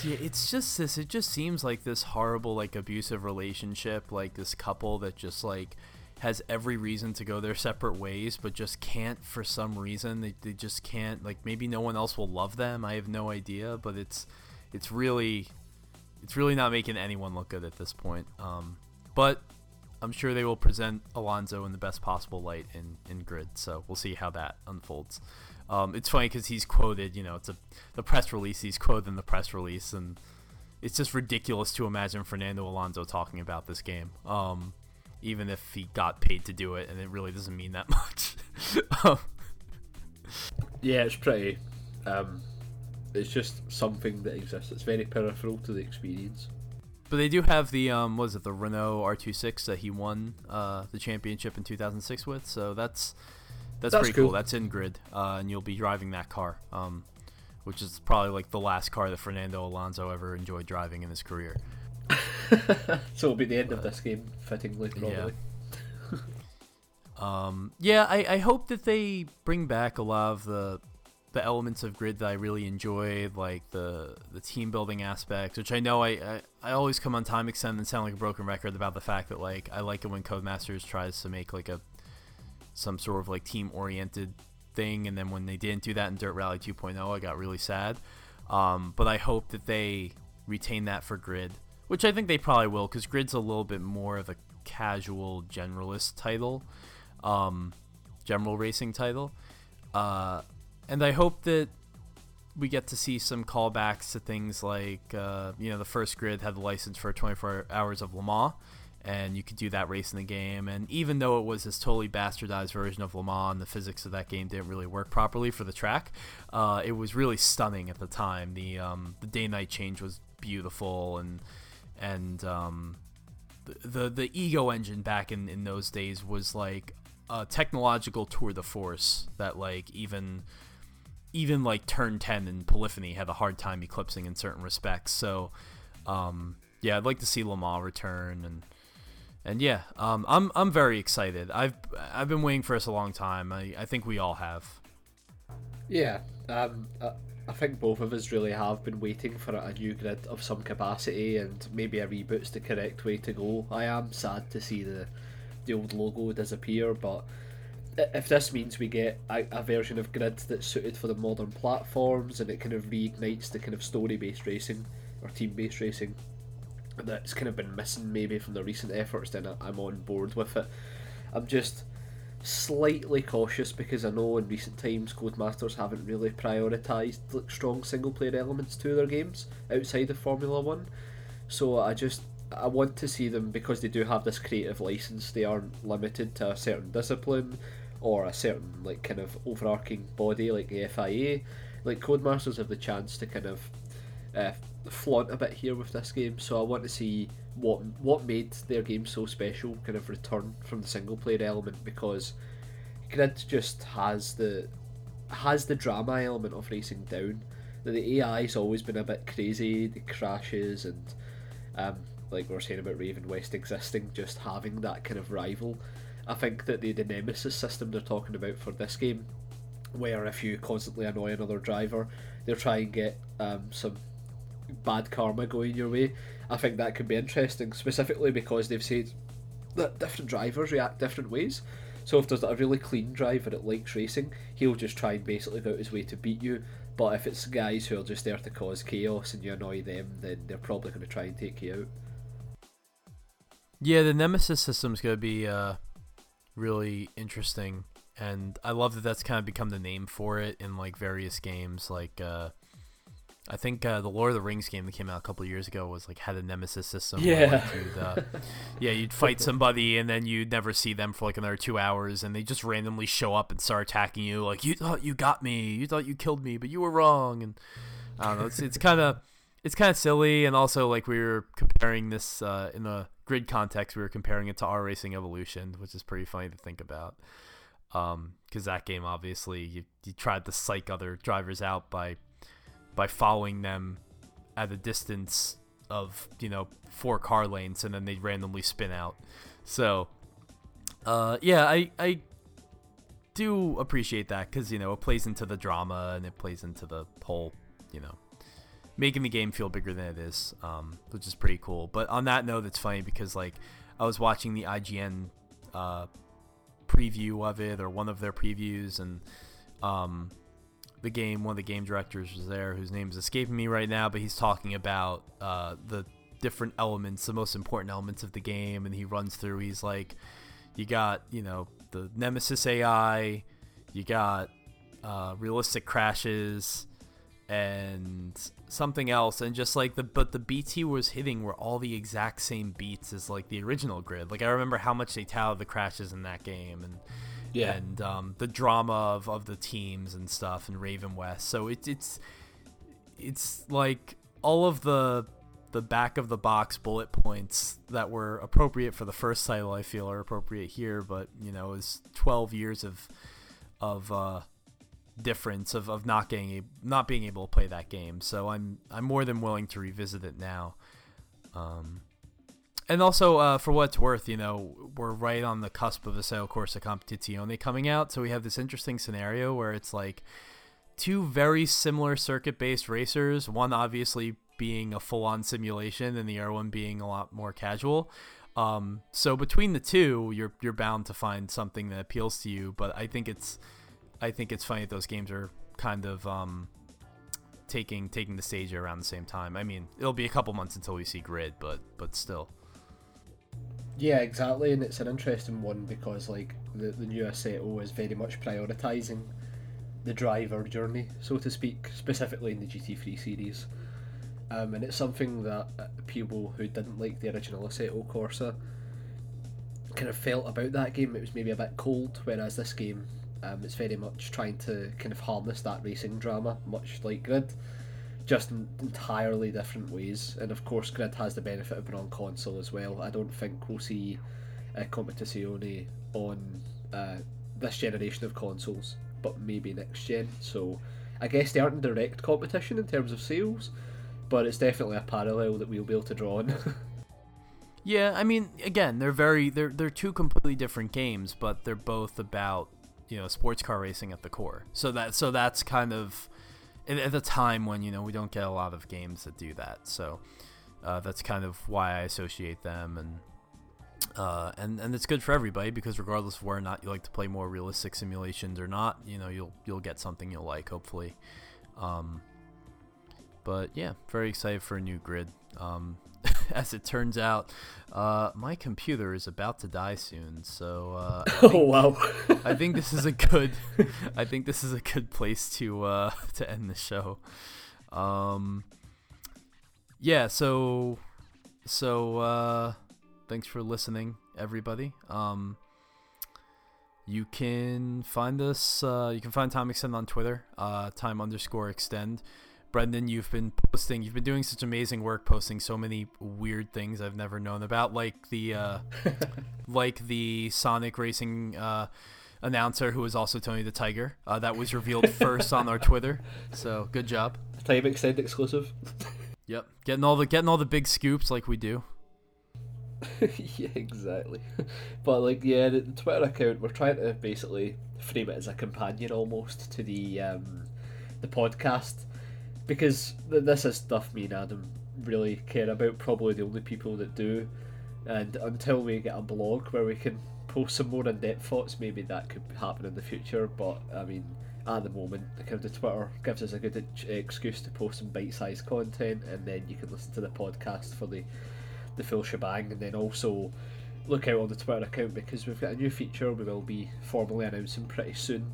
S1: Yeah, it's just this. It just seems like this horrible, like abusive relationship, like this couple that just like has every reason to go their separate ways, but just can't for some reason. They, they just can't. Like maybe no one else will love them. I have no idea, but it's it's really it's really not making anyone look good at this point. Um, but I'm sure they will present Alonso in the best possible light in, in grid. So we'll see how that unfolds. Um, it's funny because he's quoted, you know, it's a the press release. He's quoted in the press release, and it's just ridiculous to imagine Fernando Alonso talking about this game. Um, even if he got paid to do it, and it really doesn't mean that much. Um,
S2: Yeah, it's pretty. It's just something that exists. It's very peripheral to the experience.
S1: But they do have the um, was it the Renault R26 that he won uh, the championship in 2006 with. So that's that's,
S2: That's
S1: pretty cool.
S2: cool.
S1: That's in grid, uh, and you'll be driving that car, um, which is probably like the last car that Fernando Alonso ever enjoyed driving in his career.
S2: so it'll be the end of this game, fittingly, probably.
S1: Um, yeah, I, I hope that they bring back a lot of the the elements of grid that I really enjoyed, like the the team building aspects, which I know I, I, I always come on time extend and sound like a broken record about the fact that like I like it when Codemasters tries to make like a some sort of like team oriented thing, and then when they didn't do that in Dirt Rally 2.0, I got really sad. Um, but I hope that they retain that for grid, which I think they probably will, because grid's a little bit more of a casual generalist title um, general racing title. Uh, and I hope that we get to see some callbacks to things like, uh, you know, the first grid had the license for 24 hours of Le Mans, and you could do that race in the game. And even though it was this totally bastardized version of Le Mans, the physics of that game didn't really work properly for the track, uh, it was really stunning at the time. The um, the day night change was beautiful, and and um, the, the the ego engine back in in those days was like a technological tour de force that like even even like turn 10 and polyphony had a hard time eclipsing in certain respects. So um yeah i'd like to see Le Mans return and and yeah um i'm i'm very excited. I've i've been waiting for this a long time. I i think we all have.
S2: Yeah, um, I, I think both of us really have been waiting for a new grid of some capacity and maybe a reboot's the correct way to go. I am sad to see the the old logo disappear, but if this means we get a, a version of grid that's suited for the modern platforms and it kind of reignites the kind of story-based racing or team-based racing that's kind of been missing maybe from the recent efforts, then I'm on board with it. I'm just slightly cautious because I know in recent times Codemasters haven't really prioritised like strong single player elements to their games outside of Formula One. So I just I want to see them because they do have this creative license. They aren't limited to a certain discipline or a certain like kind of overarching body like the FIA. Like Codemasters have the chance to kind of uh, flaunt a bit here with this game. So I want to see what what made their game so special kind of return from the single player element because Grid just has the has the drama element of racing down. The, AI's always been a bit crazy, the crashes and um, like we are saying about Raven West existing, just having that kind of rival. I think that the, the Nemesis system they're talking about for this game, where if you constantly annoy another driver, they'll try and get um, some bad karma going your way. I think that could be interesting, specifically because they've said that different drivers react different ways. So if there's a really clean driver that likes racing, he'll just try and basically go out his way to beat you. But if it's guys who are just there to cause chaos and you annoy them, then they're probably going to try and take you out.
S1: Yeah, the Nemesis system's gonna be uh, really interesting, and I love that that's kind of become the name for it in like various games. Like, uh, I think uh, the Lord of the Rings game that came out a couple of years ago was like had a Nemesis system. where,
S2: Yeah.
S1: like, you'd, uh, yeah, you'd fight somebody, and then you'd never see them for like another two hours, and they just randomly show up and start attacking you. Like, you thought you got me, you thought you killed me, but you were wrong, and I don't know. It's it's kind of it's kind of silly, and also like we were comparing this uh, in a grid context, we were comparing it to R: Racing Evolution, which is pretty funny to think about. Because that game, obviously, you you tried to psych other drivers out by by following them at a distance of you know four car lanes, and then they randomly spin out. So, uh, yeah, I I do appreciate that because you know it plays into the drama and it plays into the whole you know making the game feel bigger than it is, um, which is pretty cool. But on that note, it's funny because like I was watching the IGN uh, preview of it or one of their previews, and um, the game, one of the game directors was there, whose name is escaping me right now, but he's talking about uh, the different elements, the most important elements of the game, and he runs through. He's like, you got you know the Nemesis AI, you got uh, realistic crashes and something else and just like the but the beats he was hitting were all the exact same beats as like the original grid. Like i remember how much they touted the crashes in that game and yeah. and um, the drama of, of the teams and stuff and Ravenwest. So it, it's it's like all of the the back of the box bullet points that were appropriate for the first title i feel are appropriate here but you know is 12 years of of uh difference of, of not getting a, not being able to play that game. So I'm I'm more than willing to revisit it now. Um, and also uh, for what it's worth, you know, we're right on the cusp of Assetto Corsa Competizione coming out, so we have this interesting scenario where it's like two very similar circuit-based racers. One obviously being a full-on simulation, and the other one being a lot more casual. Um, so between the two, you're you're bound to find something that appeals to you. But I think it's I think it's funny that those games are kind of um, taking taking the stage around the same time. I mean, it'll be a couple months until we see Grid, but but still.
S2: Yeah, exactly, and it's an interesting one because like the the new Assetto is very much prioritizing the driver journey, so to speak, specifically in the GT3 series. Um, and it's something that uh, people who didn't like the original Assetto Corsa kind of felt about that game. It was maybe a bit cold, whereas this game um, it's very much trying to kind of harness that racing drama, much like Grid, just in entirely different ways. And of course, Grid has the benefit of being on console as well. I don't think we'll see uh, Competizione on uh, this generation of consoles, but maybe next gen. So I guess they aren't in direct competition in terms of sales, but it's definitely a parallel that we'll be able to draw on.
S1: yeah, I mean, again, they're very they're they're two completely different games, but they're both about you know sports car racing at the core. So that so that's kind of at the time when you know we don't get a lot of games that do that. So uh, that's kind of why I associate them and. Uh, and and it's good for everybody because regardless of whether or not you like to play more realistic simulations or not, you know you'll you'll get something you'll like hopefully. Um, but yeah, very excited for a new grid. Um, as it turns out, uh, my computer is about to die soon. So uh,
S2: think, oh wow,
S1: I think this is a good, I think this is a good place to uh, to end the show. Um, yeah. So so uh, thanks for listening, everybody. Um, you can find us. Uh, you can find Time Extend on Twitter. Uh, time underscore extend. Brendan, you've been posting, you've been doing such amazing work, posting so many weird things I've never known about, like the, uh, like the Sonic Racing uh, announcer who was also Tony the Tiger. Uh, that was revealed first on our Twitter, so good job.
S2: Time extend exclusive.
S1: Yep, getting all the getting all the big scoops like we do.
S2: yeah, exactly. But like, yeah, the Twitter account, we're trying to basically frame it as a companion almost to the um, the podcast because th- this is stuff me and Adam really care about. Probably the only people that do. And until we get a blog where we can post some more in-depth thoughts, maybe that could happen in the future. But I mean, at the moment, the kind of Twitter gives us a good excuse to post some bite-sized content, and then you can listen to the podcast for the the full shebang, and then also look out on the Twitter account because we've got a new feature we will be formally announcing pretty soon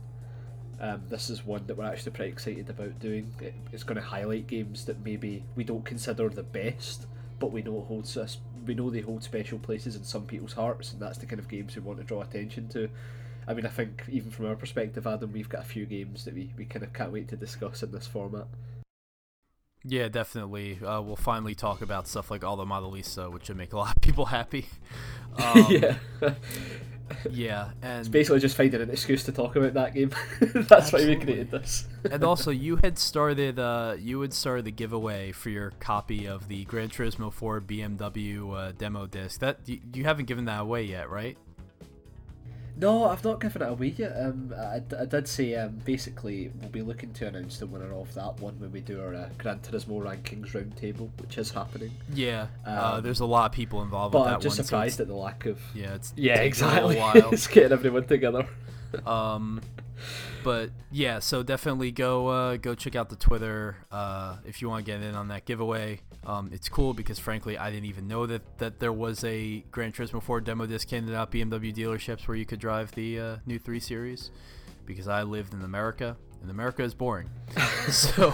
S2: um, this is one that we're actually pretty excited about doing. It, it's going to highlight games that maybe we don't consider the best, but we know it holds us. We know they hold special places in some people's hearts, and that's the kind of games we want to draw attention to. I mean, I think even from our perspective, Adam, we've got a few games that we, we kind of can't wait to discuss in this format.
S1: Yeah, definitely. Uh, we'll finally talk about stuff like Auto Modellista, which would make a lot of people happy.
S2: Um, yeah.
S1: Yeah, and
S2: It's basically just finding an excuse to talk about that game. That's why we created this.
S1: and also you had started uh you had started the giveaway for your copy of the Gran Turismo 4 BMW uh, demo disc. That you, you haven't given that away yet, right?
S2: No, I've not given it away yet. Um, I, I did say um, basically we'll be looking to announce the winner of that one when we do our uh, Gran Turismo rankings roundtable, which is happening.
S1: Yeah. uh,
S2: Um,
S1: there's a lot of people involved
S2: But
S1: with that
S2: I'm just
S1: one. so
S2: surprised
S1: it's-
S2: at the lack of.
S1: yeah, it's
S2: Yeah, exactly. it's getting everyone together.
S1: um but yeah so definitely go uh, go check out the twitter uh, if you want to get in on that giveaway um, it's cool because frankly i didn't even know that that there was a gran turismo 4 demo disc handed out bmw dealerships where you could drive the uh, new 3 series because i lived in america and america is boring so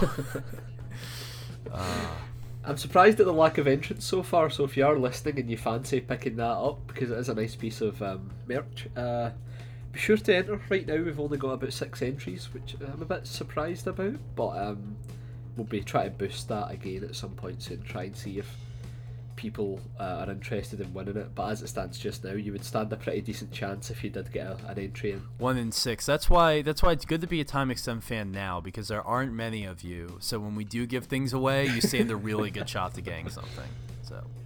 S1: uh,
S2: I'm surprised at the lack of entrance so far. So if you are listening and you fancy picking that up, because it is a nice piece of um, merch, uh, be sure to enter. Right now we've only got about six entries, which I'm a bit surprised about. But um, we'll be trying to boost that again at some point soon. Try and see if people uh, are interested in winning it. But as it stands just now, you would stand a pretty decent chance if you did get a, an entry in.
S1: one in six that's why that's why it's good to be a time extend fan now because there aren't many of you so when we do give things away you stand a really good shot to getting something so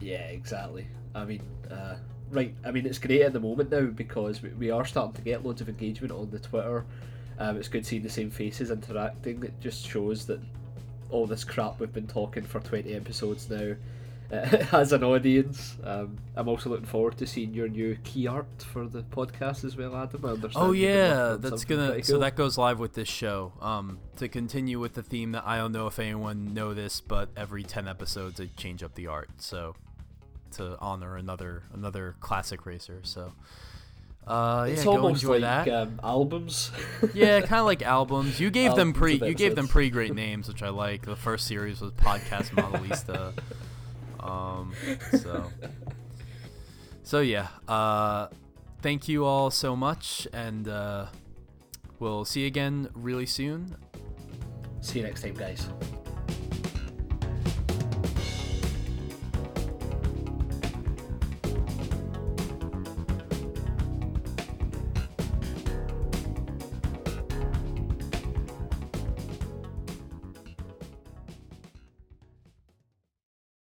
S2: Yeah, exactly. I mean, uh, right. I mean, it's great at the moment now because we, we are starting to get loads of engagement on the Twitter. Um, it's good seeing the same faces interacting. It just shows that all this crap we've been talking for 20 episodes now uh, has an audience. Um, I'm also looking forward to seeing your new key art for the podcast as well, Adam. I understand
S1: Oh yeah, that's gonna
S2: pretty
S1: so that goes live with this show. Um, to continue with the theme that I don't know if anyone know this, but every ten episodes I change up the art, so to honor another another classic racer. So, uh, yeah,
S2: It's
S1: go enjoy
S2: like
S1: that.
S2: um, albums.
S1: yeah, kind of like albums. You gave them
S2: Albums
S1: pre you gave them pretty great names, which I like. The first series was Podcast Modelista. Um, so so yeah. Uh, thank you all so much, and uh, we'll see you again really soon.
S2: See you next time, guys.